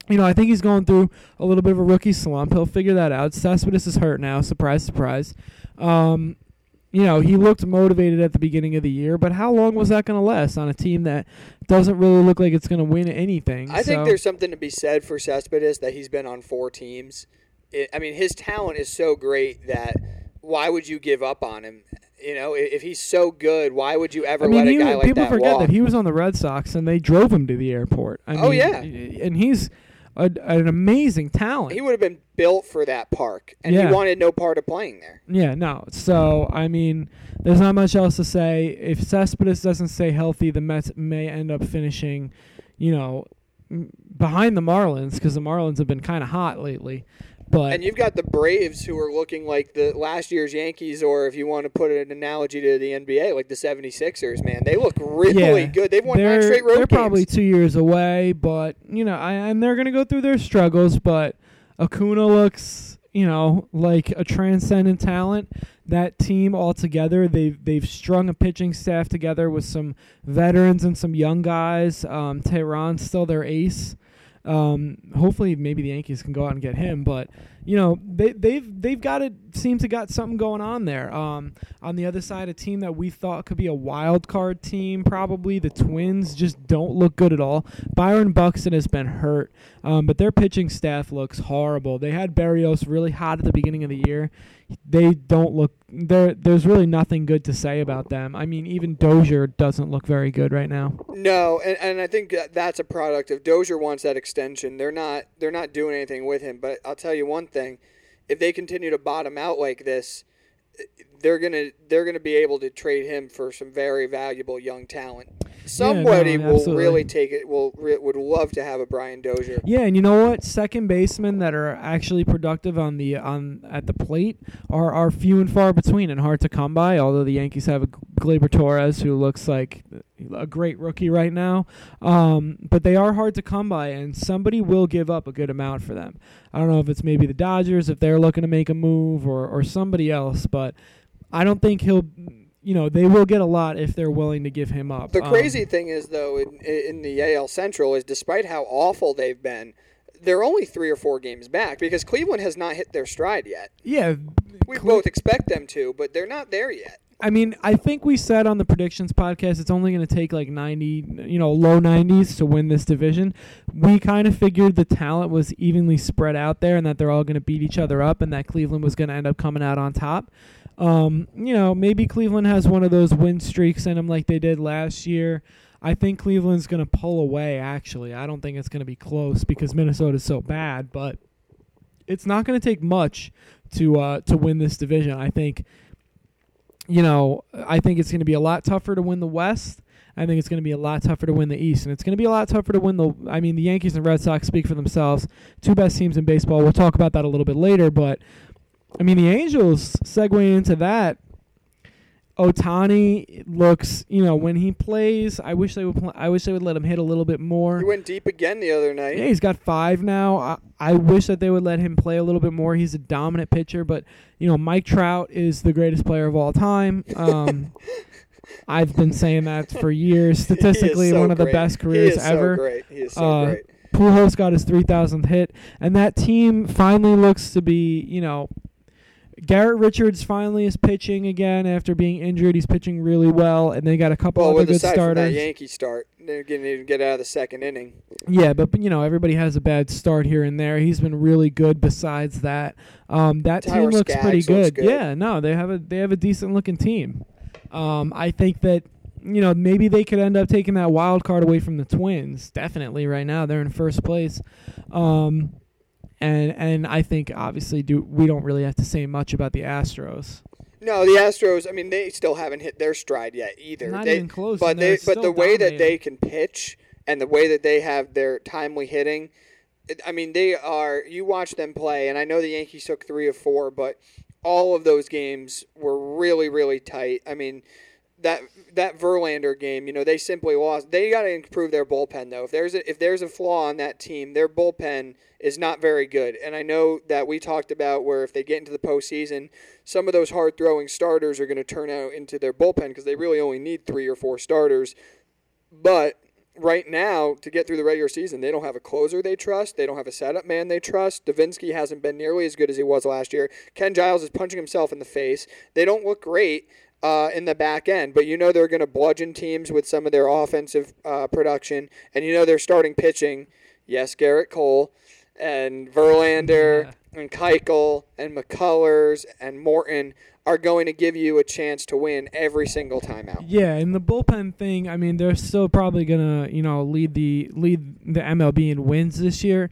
A: you know, I think he's going through a little bit of a rookie slump. He'll figure that out. Cespedes is hurt now. Surprise, surprise. Um, you know, he looked motivated at the beginning of the year, but how long was that going to last on a team that doesn't really look like it's going to win anything?
B: I so. think there's something to be said for Cespedes that he's been on four teams. It, I mean, his talent is so great that why would you give up on him? You know, if he's so good, why would you ever
A: I mean,
B: let a guy like
A: people
B: that
A: forget
B: walk?
A: that he was on the Red Sox and they drove him to the airport. I
B: oh
A: mean,
B: yeah,
A: and he's a, an amazing talent.
B: He would have been built for that park, and
A: yeah.
B: he wanted no part of playing there.
A: Yeah, no. So I mean, there's not much else to say. If Cespedes doesn't stay healthy, the Mets may end up finishing, you know, behind the Marlins because the Marlins have been kind of hot lately. But
B: and you've got the Braves who are looking like the last year's Yankees, or if you want to put an analogy to the NBA, like the 76ers, man. They look really
A: yeah,
B: good. They've won
A: nine
B: straight road
A: They're
B: games.
A: probably two years away, but, you know, I, and they're going to go through their struggles, but Acuna looks, you know, like a transcendent talent. That team altogether, they've, they've strung a pitching staff together with some veterans and some young guys. Um, Teheran's still their ace. Um, hopefully, maybe the Yankees can go out and get him. But you know, they they've they've got it. Seems to got something going on there. Um, on the other side, a team that we thought could be a wild card team, probably the Twins, just don't look good at all. Byron Buxton has been hurt, um, but their pitching staff looks horrible. They had Berrios really hot at the beginning of the year. They don't look there. There's really nothing good to say about them. I mean, even Dozier doesn't look very good right now.
B: No, and, and I think that's a product of Dozier wants that extension. They're not they're not doing anything with him. But I'll tell you one thing: if they continue to bottom out like this, they're gonna they're gonna be able to trade him for some very valuable young talent. Somebody
A: yeah, no,
B: will really take it. Will re, would love to have a Brian Dozier.
A: Yeah, and you know what? Second basemen that are actually productive on the on at the plate are are few and far between and hard to come by. Although the Yankees have a Gleyber Torres who looks like a great rookie right now, um, but they are hard to come by, and somebody will give up a good amount for them. I don't know if it's maybe the Dodgers if they're looking to make a move or or somebody else, but I don't think he'll you know they will get a lot if they're willing to give him up.
B: The
A: um,
B: crazy thing is though in, in the AL Central is despite how awful they've been, they're only three or four games back because Cleveland has not hit their stride yet.
A: Yeah,
B: we Cle- both expect them to, but they're not there yet.
A: I mean, I think we said on the predictions podcast it's only going to take like 90, you know, low 90s to win this division. We kind of figured the talent was evenly spread out there and that they're all going to beat each other up and that Cleveland was going to end up coming out on top. Um, you know, maybe Cleveland has one of those win streaks in them like they did last year. I think Cleveland's going to pull away, actually. I don't think it's going to be close because Minnesota's so bad, but it's not going to take much to uh, to win this division. I think you know, I think it's going to be a lot tougher to win the West. I think it's going to be a lot tougher to win the East, and it's going to be a lot tougher to win the. I mean, the Yankees and Red Sox speak for themselves. Two best teams in baseball. We'll talk about that a little bit later, but I mean, the Angels segue into that. Ohtani looks, you know, when he plays, I wish they would. Pl- I wish they would let him hit a little bit more.
B: He went deep again the other night.
A: Yeah, he's got five now. I, I wish that they would let him play a little bit more. He's a dominant pitcher, but you know, Mike Trout is the greatest player of all time. Um, I've been saying that for years. Statistically,
B: so
A: one of
B: great.
A: the best careers
B: he is
A: ever.
B: So great. He is so
A: Uh,
B: great.
A: Pujols got his 3,000th hit, and that team finally looks to be, you know, Garrett Richards finally is pitching again after being injured. He's pitching really well, and they got a couple
B: Well,
A: other
B: with
A: good
B: aside from that. Yankee start, they didn't even get out of the second inning.
A: Yeah, but you know everybody has a bad start here and there. He's been really good. Besides that, um, that team looks pretty
B: Skaggs looks
A: good.
B: good.
A: Yeah, no, they have a they have a decent looking team. Um, I think that you know maybe they could end up taking that wild card away from the Twins. Definitely, right now they're in first place. Um, and and I think obviously do we don't really have to say much about the Astros.
B: No, the Astros. I mean, they still haven't hit their stride yet either.
A: Not
B: they,
A: even close.
B: But they, but the way that they can pitch and the way that they have their timely hitting, it- I mean, they are. You watch them play, and I know the Yankees took three of four, but all of those games were really, really tight. I mean, that that Verlander game, you know, they simply lost. They got to improve their bullpen though. If there's a, if there's a flaw on that team, their bullpen is not very good. And I know that we talked about where if they get into the postseason, some of those hard throwing starters are going to turn out into their bullpen because they really only need three or four starters. But right now, to get through the regular season, they don't have a closer they trust. They don't have a setup man they trust. Devenski hasn't been nearly as good as he was last year. Ken Giles is punching himself in the face. They don't look great uh, in the back end, but you know they're going to bludgeon teams with some of their offensive uh, production, and you know they're starting pitching. Yes, Gerrit Cole and Verlander and Keuchel and McCullers and Morton are going to give you a chance to win every single time out.
A: Yeah, and the bullpen thing, I mean, they're still probably gonna, you know, lead the lead the MLB in wins this year.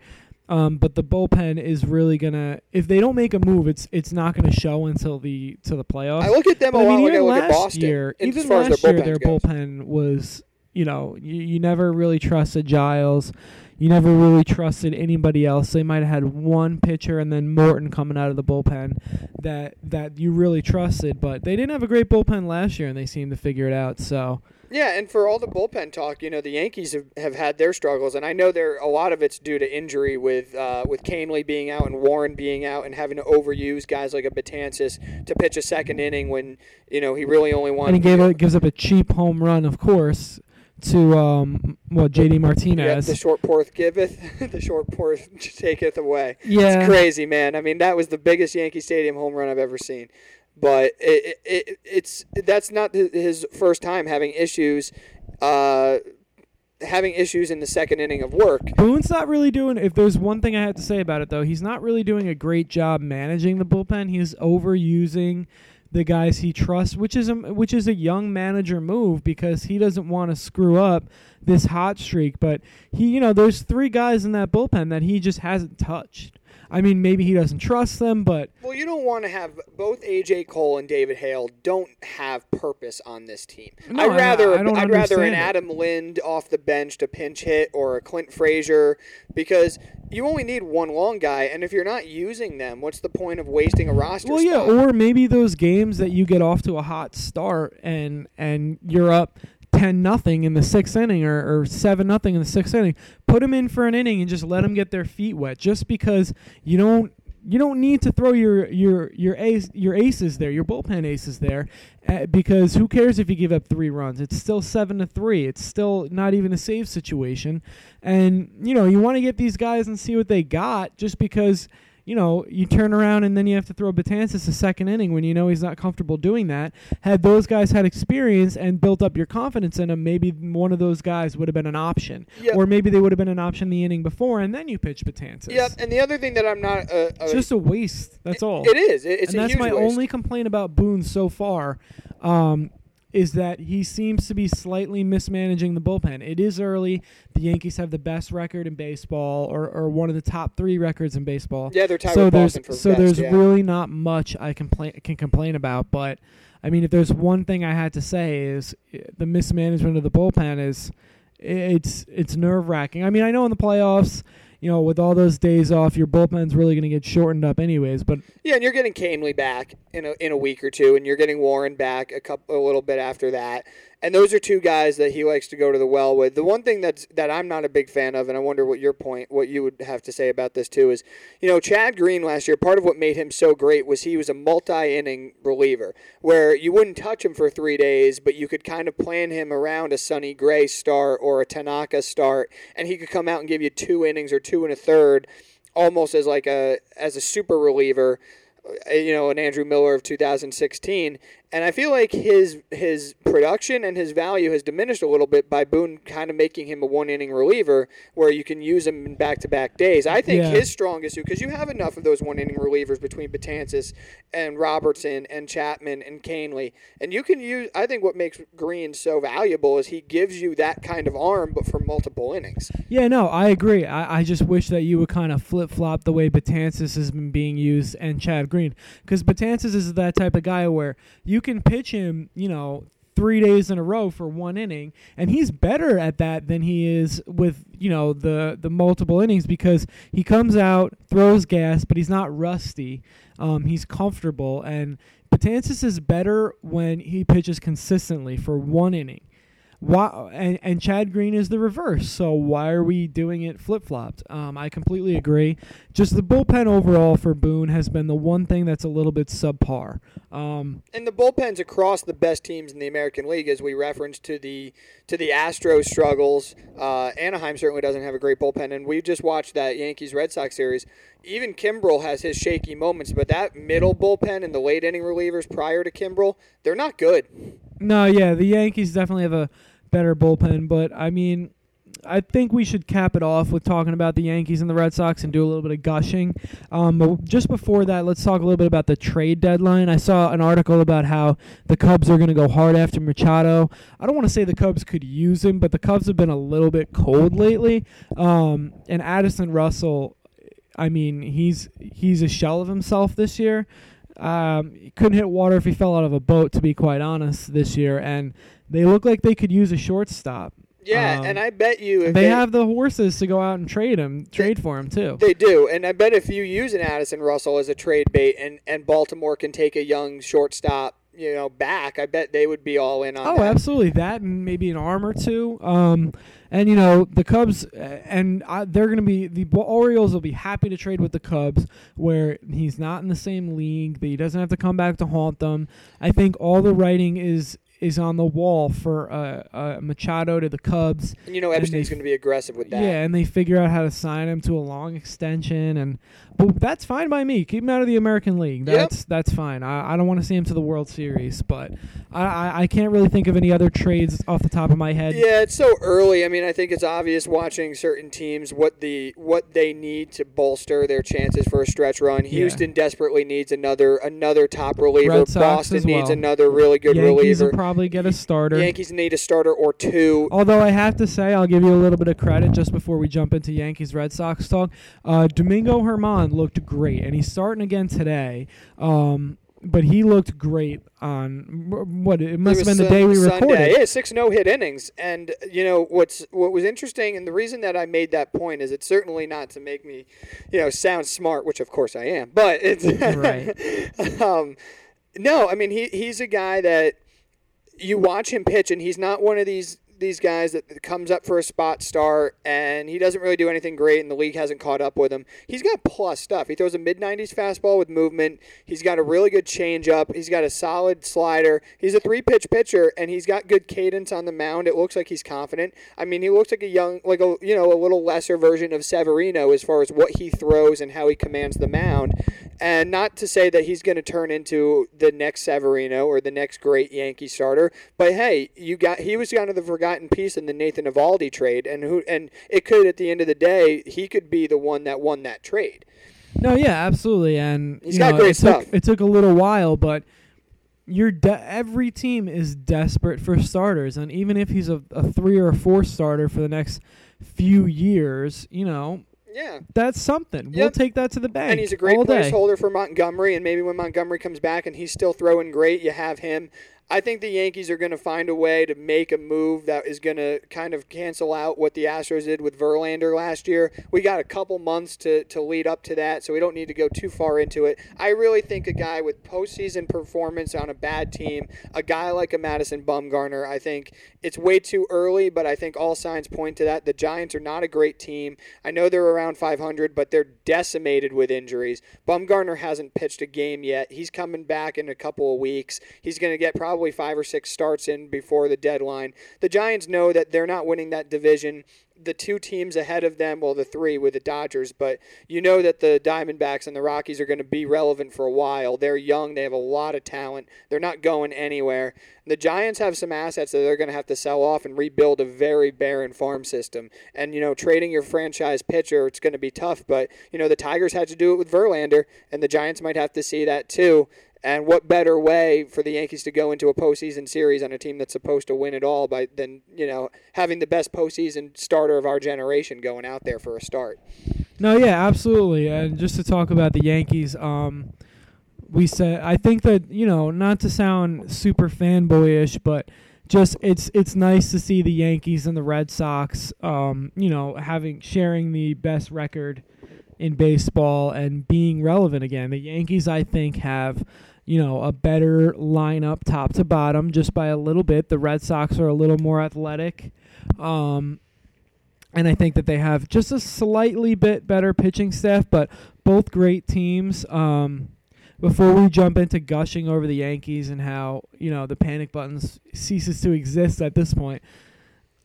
A: Um, but the bullpen is really gonna if they don't make a move, it's it's not gonna show until the to the playoffs.
B: I look at them
A: But
B: a
A: I mean,
B: lot like I
A: even
B: look
A: last
B: at Boston.
A: year, even last
B: their
A: year, their
B: bullpen goes.
A: bullpen was, you know, you, you never really trusted Giles. You never really trusted anybody else. They might have had one pitcher and then Morton coming out of the bullpen that that you really trusted, but they didn't have a great bullpen last year, and they seemed to figure it out. So
B: Yeah, and for all the bullpen talk, you know, the Yankees have, have had their struggles, and I know there a lot of it's due to injury with uh, with Kahnle being out and Warren being out and having to overuse guys like a Betances to pitch a second inning when you know he really only won.
A: and he gave a, gives up a cheap home run, of course, to um what JD Martinez.
B: the short porch giveth, the short porch taketh away.
A: yeah,
B: It's crazy, man. I mean, that was the biggest Yankee Stadium home run I've ever seen. But it, it, it, it's that's not his first time having issues, uh, having issues in the second inning of work.
A: Boone's not really doing. If there's one thing I have to say about it, though, he's not really doing a great job managing the bullpen. He's overusing the guys he trusts, which is a which is a young manager move because he doesn't want to screw up this hot streak. But he, you know, there's three guys in that bullpen that he just hasn't touched. I mean, maybe he doesn't trust them, but
B: Well, you don't want to have both AJ Cole and David Hale don't have purpose on this team.
A: No,
B: I'd
A: I-
B: rather
A: I don't
B: would rather an
A: it.
B: Adam Lind off the bench to pinch hit or a Clint Frazier because you only need one long guy, and if you're not using them, what's the point of wasting a roster
A: Well, yeah, or maybe those games that you get off to a hot start and and you're up ten nothing in the sixth inning or, or seven nothing in the sixth inning. Put them in for an inning and just let them get their feet wet. Just because you don't you don't need to throw your your your ace your aces there, your bullpen aces there, uh, because who cares if you give up three runs? It's still seven to three. It's still not even a save situation, and you know you want to get these guys and see what they got. Just because you know, you turn around and then you have to throw Betances a second inning when you know he's not comfortable doing that. Had those guys had experience and built up your confidence in them, maybe one of those guys would have been an option.
B: Yep.
A: Or maybe they would have been an option the inning before and then you pitch Betances.
B: Yep, and the other thing that I'm not uh, uh,
A: It's just a waste. That's all.
B: it is. It- It's
A: and that's my
B: waste.
A: only complaint about Boone so far. Um, is that he seems to be slightly mismanaging the bullpen. It is early. The Yankees have the best record in baseball, or, or one of the top three records in baseball
B: Yeah, they're tied
A: so
B: with
A: there's
B: Boston for
A: so
B: best,
A: there's
B: yeah.
A: really not much I complain can complain about. But I mean, if there's one thing I had to say is uh, the mismanagement of the bullpen is it's it's nerve wracking. I mean, I know in the playoffs, you know, with all those days off, your bullpen's really going to get shortened up anyways. But
B: Yeah, and you're getting Kahnle back in a in a week or two, and you're getting Warren back a couple a little bit after that. And those are two guys that he likes to go to the well with. The one thing that's that I'm not a big fan of, and I wonder what your point, what you would have to say about this too, is you know Chad Green last year. Part of what made him so great was he was a multi-inning reliever, where you wouldn't touch him for three days, but you could kind of plan him around a Sonny Gray start or a Tanaka start, and he could come out and give you two innings or two and a third, almost as like a as a super reliever uh, you know, an Andrew Miller of 2016. And I feel like his his production and his value has diminished a little bit by Boone kind of making him a one inning reliever where you can use him in back to back days. I think
A: Yeah.
B: his strongest because you have enough of those one inning relievers between Betances and Robertson and Chapman and Kahnle, and you can use. I think what makes Green so valuable is he gives you that kind of arm, but for multiple innings.
A: Yeah, no, I agree. I, I just wish that you would kind of flip flop the way Betances has been being used and Chad Green. Because Betances is that type of guy where you can pitch him, you know, three days in a row for one inning, and he's better at that than he is with, you know, the, the multiple innings because he comes out, throws gas, but he's not rusty. Um, he's comfortable, and Betances is better when he pitches consistently for one inning. Why and, and Chad Green is the reverse. So why are we doing it flip flopped? Um, I completely agree. Just the bullpen overall for Boone has been the one thing that's a little bit subpar. Um,
B: And the bullpens across the best teams in the American League, as we referenced to the to the Astros struggles. Uh, Anaheim certainly doesn't have a great bullpen, and we just watched that Yankees Red Sox series. Even Kimbrel has his shaky moments, but that middle bullpen and the late inning relievers prior to Kimbrel, they're not good.
A: no, yeah, the Yankees definitely have a better bullpen, but I mean, I think we should cap it off with talking about the Yankees and the Red Sox and do a little bit of gushing. Um, but just before that, let's talk a little bit about the trade deadline. I saw an article about how the Cubs are going to go hard after Machado. I don't want to say the Cubs could use him, but the Cubs have been a little bit cold lately. Um, and Addison Russell, I mean, he's he's a shell of himself this year. Um, he couldn't hit water if he fell out of a boat, to be quite honest, this year. And they look like they could use a shortstop.
B: Yeah,
A: Um,
B: and I bet you if
A: They have the horses to go out and trade him, trade for him too.
B: They do, and I bet if you use an Addison Russell as a trade bait, and and Baltimore can take a young shortstop, you know, back, I bet they would be all in on
A: Oh,
B: that.
A: absolutely. That and maybe an arm or two. Um, and you know the Cubs, and I, they're going to be the Orioles will be happy to trade with the Cubs, where he's not in the same league, that he doesn't have to come back to haunt them. I think all the writing is is on the wall for uh, uh, Machado to the Cubs.
B: And you know Epstein's going to be aggressive with that.
A: Yeah, and they figure out how to sign him to a long extension, and but that's fine by me. Keep him out of the American League.
B: Yep.
A: That's that's fine. I, I don't want to see him to the World Series, but I, I I can't really think of any other trades off the top of my head.
B: Yeah, it's so early. I mean, I think it's obvious watching certain teams what the what they need to bolster their chances for a stretch run. Houston desperately needs another another top reliever.
A: Red Sox
B: Boston needs
A: well.
B: another really good
A: Yankees will
B: reliever.
A: probably get a starter.
B: Yankees need a starter or two.
A: Although I have to say, I'll give you a little bit of credit just before we jump into Yankees Red Sox talk. Uh, Domingo Germán looked great, and he's starting again today. Um, but he looked great on what it must have been the day we
B: Sun-
A: recorded.
B: Sunday. Yeah, six no hit innings, and you know what's what was interesting, and the reason that I made that point is it's certainly not to make me, you know, sound smart, which of course I am, but it's
A: Right.
B: um, no, I mean he he's a guy that you watch him pitch, and he's not one of these these guys that comes up for a spot start and he doesn't really do anything great and the league hasn't caught up with him. He's got plus stuff. He throws a mid 90s fastball with movement. He's got a really good changeup. He's got a solid slider. He's a three pitch pitcher and he's got good cadence on the mound. It looks like he's confident. I mean, he looks like a young like a you know, a little lesser version of Severino as far as what he throws and how he commands the mound. And not to say that he's going to turn into the next Severino or the next great Yankee starter, but hey, you got he was kind of the forgotten piece in the Nathan Eovaldi trade, and who and it could at the end of the day he could be the one that won that trade.
A: No, yeah, absolutely, and
B: He's got
A: know,
B: great
A: it took,
B: stuff.
A: It took a little while, but you're de- every team is desperate for starters, and even if he's a, a three or a four starter for the next few years, you know
B: Yeah.
A: that's something. We'll take that to the bank.
B: And he's a great placeholder for Montgomery, and maybe when Montgomery comes back and he's still throwing great, you have him. I think the Yankees are going to find a way to make a move that is going to kind of cancel out what the Astros did with Verlander last year. We got a couple months to, to lead up to that, so we don't need to go too far into it. I really think a guy with postseason performance on a bad team, a guy like a Madison Bumgarner, I think it's way too early, but I think all signs point to that. The Giants are not a great team. I know they're around 500, but they're decimated with injuries. Bumgarner hasn't pitched a game yet. He's coming back in a couple of weeks. He's going to get probably probably five or six starts in before the deadline. The Giants know that they're not winning that division the two teams ahead of them, well, the three with the Dodgers, but you know that the Diamondbacks and the Rockies are going to be relevant for a while. They're young, they have a lot of talent, they're not going anywhere. The Giants have some assets that they're going to have to sell off and rebuild a very barren farm system. And, you know, trading your franchise pitcher, it's going to be tough, but, you know, the Tigers had to do it with Verlander, and the Giants might have to see that too. And what better way for the Yankees to go into a postseason series on a team that's supposed to win it all by than you know having the best postseason starter of our generation going out there for a start?
A: No, yeah, absolutely. And just to talk about the Yankees, um, we said I think that you know not to sound super fanboyish, but just it's it's nice to see the Yankees and the Red Sox, um, you know, having sharing the best record in baseball and being relevant again. The Yankees, I think, have you know, a better lineup top to bottom just by a little bit. The Red Sox are a little more athletic. Um, and I think that they have just a slightly bit better pitching staff, but both great teams. Um, before we jump into gushing over the Yankees and how, you know, the panic buttons ceases to exist at this point,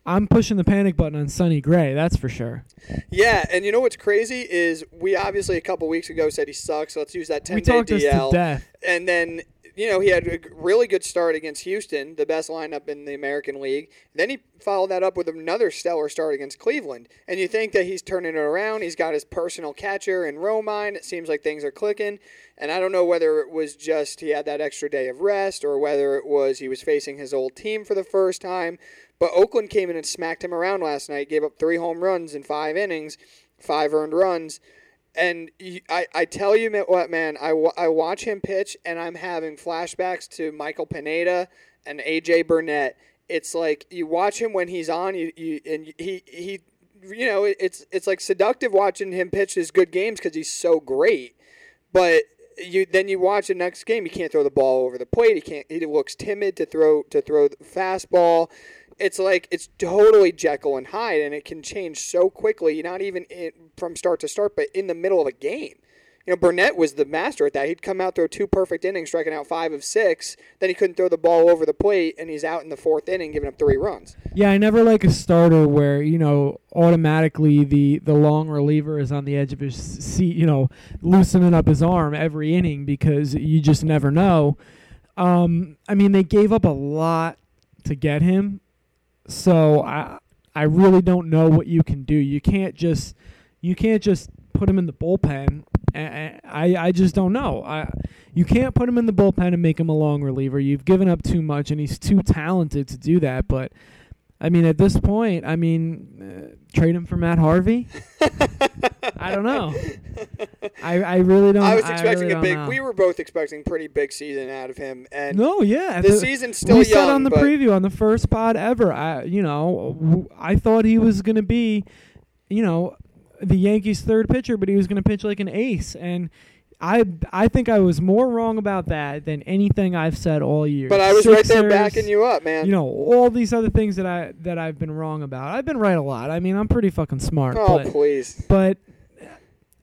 A: I'm pushing the panic button on Sonny Gray. That's for sure.
B: Yeah, and you know what's crazy is we obviously a couple weeks ago said he sucks. So let's use that 10
A: we
B: day
A: talked
B: DL.
A: Us to death.
B: And then you know he had a really good start against Houston, the best lineup in the American League. Then he followed that up with another stellar start against Cleveland. And you think that he's turning it around. He's got his personal catcher in Romine. It seems like things are clicking. And I don't know whether it was just he had that extra day of rest or whether it was he was facing his old team for the first time. But Oakland came in and smacked him around last night, gave up three home runs in five innings, five earned runs. And I, I tell you what, man, I, I watch him pitch and I'm having flashbacks to Michael Pineda and AJ Burnett. It's like you watch him when he's on, you, you and he, he, you know, it's it's like seductive watching him pitch his good games because he's so great. But you then you watch the next game, he can't throw the ball over the plate. He can't. He looks timid to throw to throw the fastball it's like it's totally Jekyll and Hyde, and it can change so quickly. Not even in, from start to start, but in the middle of a game. You know, Burnett was the master at that. He'd come out throw two perfect innings, striking out five of six. Then he couldn't throw the ball over the plate, and he's out in the fourth inning, giving up three runs.
A: Yeah, I never like a starter where you know automatically the the long reliever is on the edge of his seat, you know, loosening up his arm every inning because you just never know. Um, I mean, they gave up a lot to get him, so I I really don't know what you can do. You can't just you can't just put him in the bullpen. I I just don't know. I you can't put him in the bullpen and make him a long reliever. You've given up too much, and he's too talented to do that. But I mean, at this point, I mean, uh, trade him for Matt Harvey. I don't know. I, I really don't.
B: I was expecting
A: really
B: a big.
A: Know.
B: We were both expecting pretty big season out of him, and
A: no, yeah,
B: the, season's still
A: we
B: young.
A: said on the preview on the first pod ever. I, you know, I thought he was going to be, you know, the Yankees' third pitcher, but he was going to pitch like an ace, and I I think I was more wrong about that than anything I've said all year.
B: But I was
A: Sixers,
B: right there backing you up, man.
A: You know, all these other things that I that I've been wrong about. I've been right a lot. I mean, I'm pretty fucking smart.
B: Oh,
A: but,
B: please.
A: But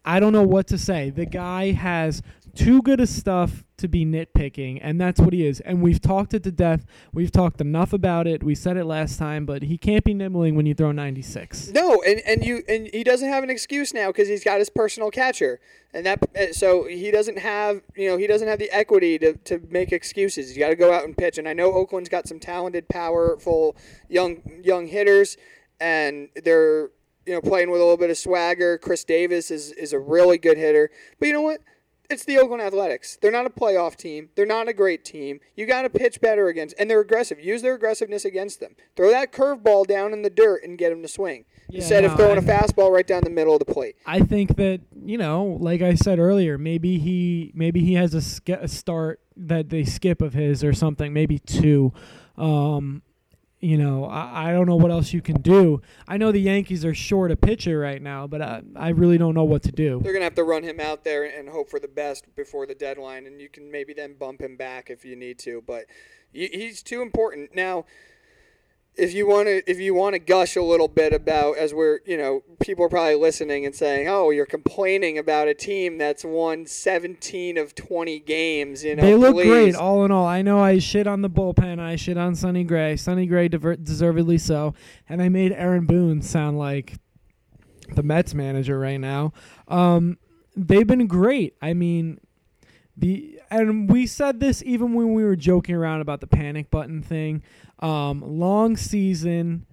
A: I don't know what to say. The guy has too good of stuff to be nitpicking, and that's what he is. And we've talked it to death. We've talked enough about it. We said it last time, but he can't be nibbling when you throw 96.
B: No, and, and you and he doesn't have an excuse now because he's got his personal catcher, and that eh, so he doesn't have you know he doesn't have the equity to, to make excuses. He's got to go out and pitch. And I know Oakland's got some talented, powerful young young hitters, and they're you know playing with a little bit of swagger. Khris Davis is is a really good hitter, but you know what? It's the Oakland Athletics. They're not a playoff team. They're not a great team. You got to pitch better against, and they're aggressive. Use their aggressiveness against them. Throw that curveball down in the dirt and get them to swing
A: Yeah,
B: instead
A: no,
B: of throwing
A: I-
B: a fastball right down the middle of the plate.
A: I think that you know, like I said earlier, maybe he maybe he has a, sk- a start that they skip of his or something, maybe two. Um, you know, I, I don't know what else you can do. I know the Yankees are short a pitcher right now, but I, I really don't know what to do.
B: They're gonna have to run him out there and hope for the best before the deadline, and you can maybe then bump him back if you need to. But he- he's too important now. If you want to if you want to gush a little bit about as we're you know people are probably listening and saying oh you're complaining about a team that's won 17 of 20 games you know
A: they look
B: please.
A: great all in all. I know I shit on the bullpen. I shit on Sonny Gray. Sonny Gray diver- deservedly so. And I made Aaron Boone sound like the Mets manager right now. Um, they've been great. I mean, the and we said this even when we were joking around about the panic button thing. Um, long season.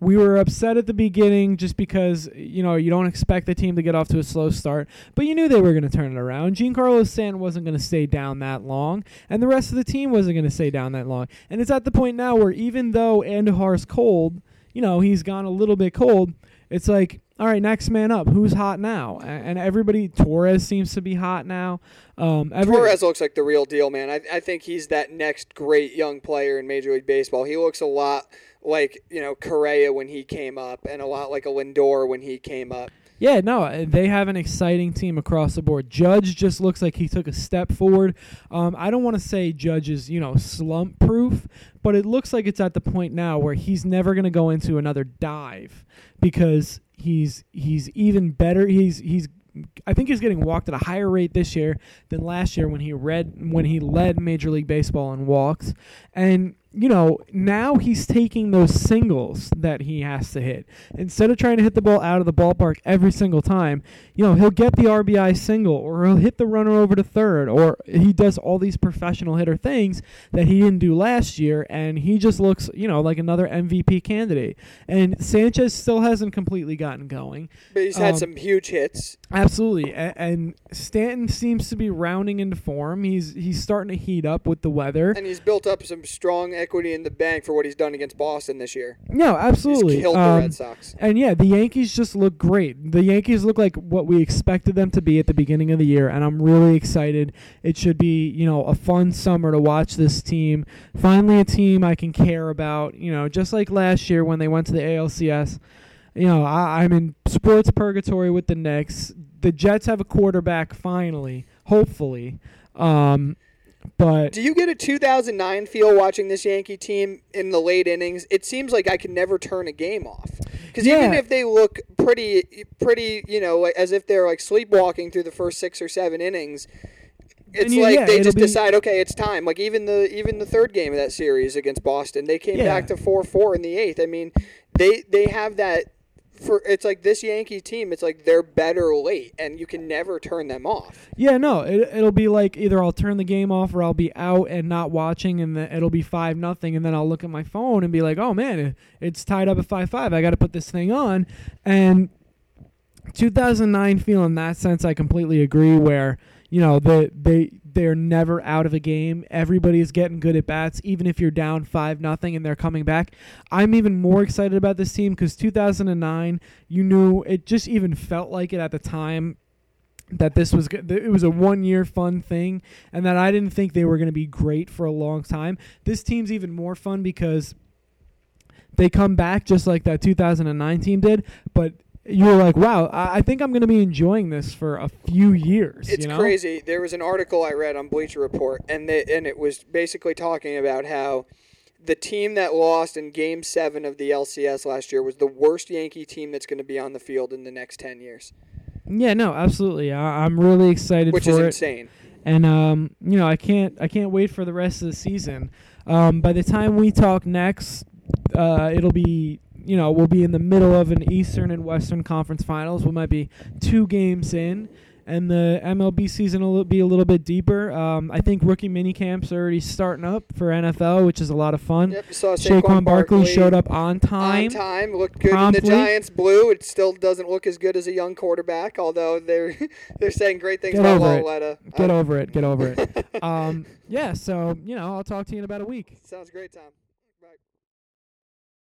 A: We were upset at the beginning just because you know you don't expect the team to get off to a slow start, but you knew they were going to turn it around. Giancarlo Stanton wasn't going to stay down that long, and the rest of the team wasn't going to stay down that long. And it's at the point now where even though Andujar's cold, you know he's gone a little bit cold. It's like, all right, next man up. Who's hot now? And everybody, Torres seems to be hot now. Um,
B: Torres looks like the real deal, man. I, I think he's that next great young player in Major League Baseball. He looks a lot like you know Correa when he came up, and a lot like a Lindor when he came up.
A: Yeah, no, uh, they have an exciting team across the board. Judge just looks like he took a step forward. Um, I don't want to say Judge is, you know, slump proof, but it looks like it's at the point now where he's never going to go into another dive because he's he's even better. He's he's I think he's getting walked at a higher rate this year than last year when he read when he led Major League Baseball in walks. And you know, now he's taking those singles that he has to hit. Instead of trying to hit the ball out of the ballpark every single time, you know, he'll get the RBI single or he'll hit the runner over to third or he does all these professional hitter things that he didn't do last year and he just looks, you know, like another MVP candidate. And Sanchez still hasn't completely gotten going.
B: But he's had
A: Um,
B: some huge hits.
A: Absolutely, and, and Stanton seems to be rounding into form. He's he's starting to heat up with the weather.
B: And he's built up some strong equity in the bank for what he's done against Boston this year.
A: No, absolutely.
B: He's killed
A: Um,
B: the Red Sox.
A: And yeah, the Yankees just look great. The Yankees look like what we expected them to be at the beginning of the year, and I'm really excited. It should be, you know, a fun summer to watch this team. Finally, a team I can care about. You know, just like last year when they went to the ALCS. You know, I, I'm in sports purgatory with the Knicks. The Jets have a quarterback finally, hopefully. Um, but
B: Do you get a 2009 feel watching this Yankee team in the late innings? It seems like I can never turn a game off. Because even if they look pretty, pretty, you know, as if they're like sleepwalking through the first six or seven innings, it's
A: you-
B: like
A: yeah,
B: they just
A: be-
B: decide, okay, it's time. Like even the even the third game of that series against Boston, they came
A: Yeah.
B: back to four four in the eighth. I mean, they they have that. For it's like this Yankee team, it's like they're better late, and you can never turn them off.
A: Yeah, no, it, it'll be like either I'll turn the game off or I'll be out and not watching, and the, it'll be five nothing, and then I'll look at my phone and be like, oh man, it, it's tied up at five five. I got to put this thing on, and 2009 feel in that sense, I completely agree. Where you know they they they're never out of a game. Everybody is getting good at bats, even if you're down five nothing and they're coming back. I'm even more excited about this team because 2009, you knew it just even felt like it at the time that this was good. It was a one year fun thing, and that I didn't think they were going to be great for a long time. This team's even more fun because they come back just like that 2009 team did, but you're like, wow, I, I think I'm going to be enjoying this for a few years.
B: It's
A: you know?
B: crazy. There was an article I read on Bleacher Report, and they, and it was basically talking about how the team that lost in Game Seven of the LCS last year was the worst Yankee team that's going to be on the field in the next ten years,
A: Yeah, no, absolutely. I, I'm really excited
B: which is
A: it.
B: insane.
A: and um, you know, I can't I can't wait for the rest of the season. Um, by the time we talk next, uh, it'll be you know we'll be in the middle of an Eastern and Western Conference Finals. We might be two games in, and the MLB season will be a little bit deeper. Um, I think rookie mini camps are already starting up for NFL, which is a lot of fun.
B: Yep, you saw
A: Saquon,
B: Saquon,
A: Barkley showed up on time.
B: on time, looked good
A: promptly.
B: in the Giants blue. It still doesn't look as good as a young quarterback, although they're they're saying great things
A: Get
B: about
A: over it.
B: Lauletta.
A: Get
B: Uh,
A: over it. Get over it. um, yeah. So you know, I'll talk to you in about a week.
B: Sounds great, Tom.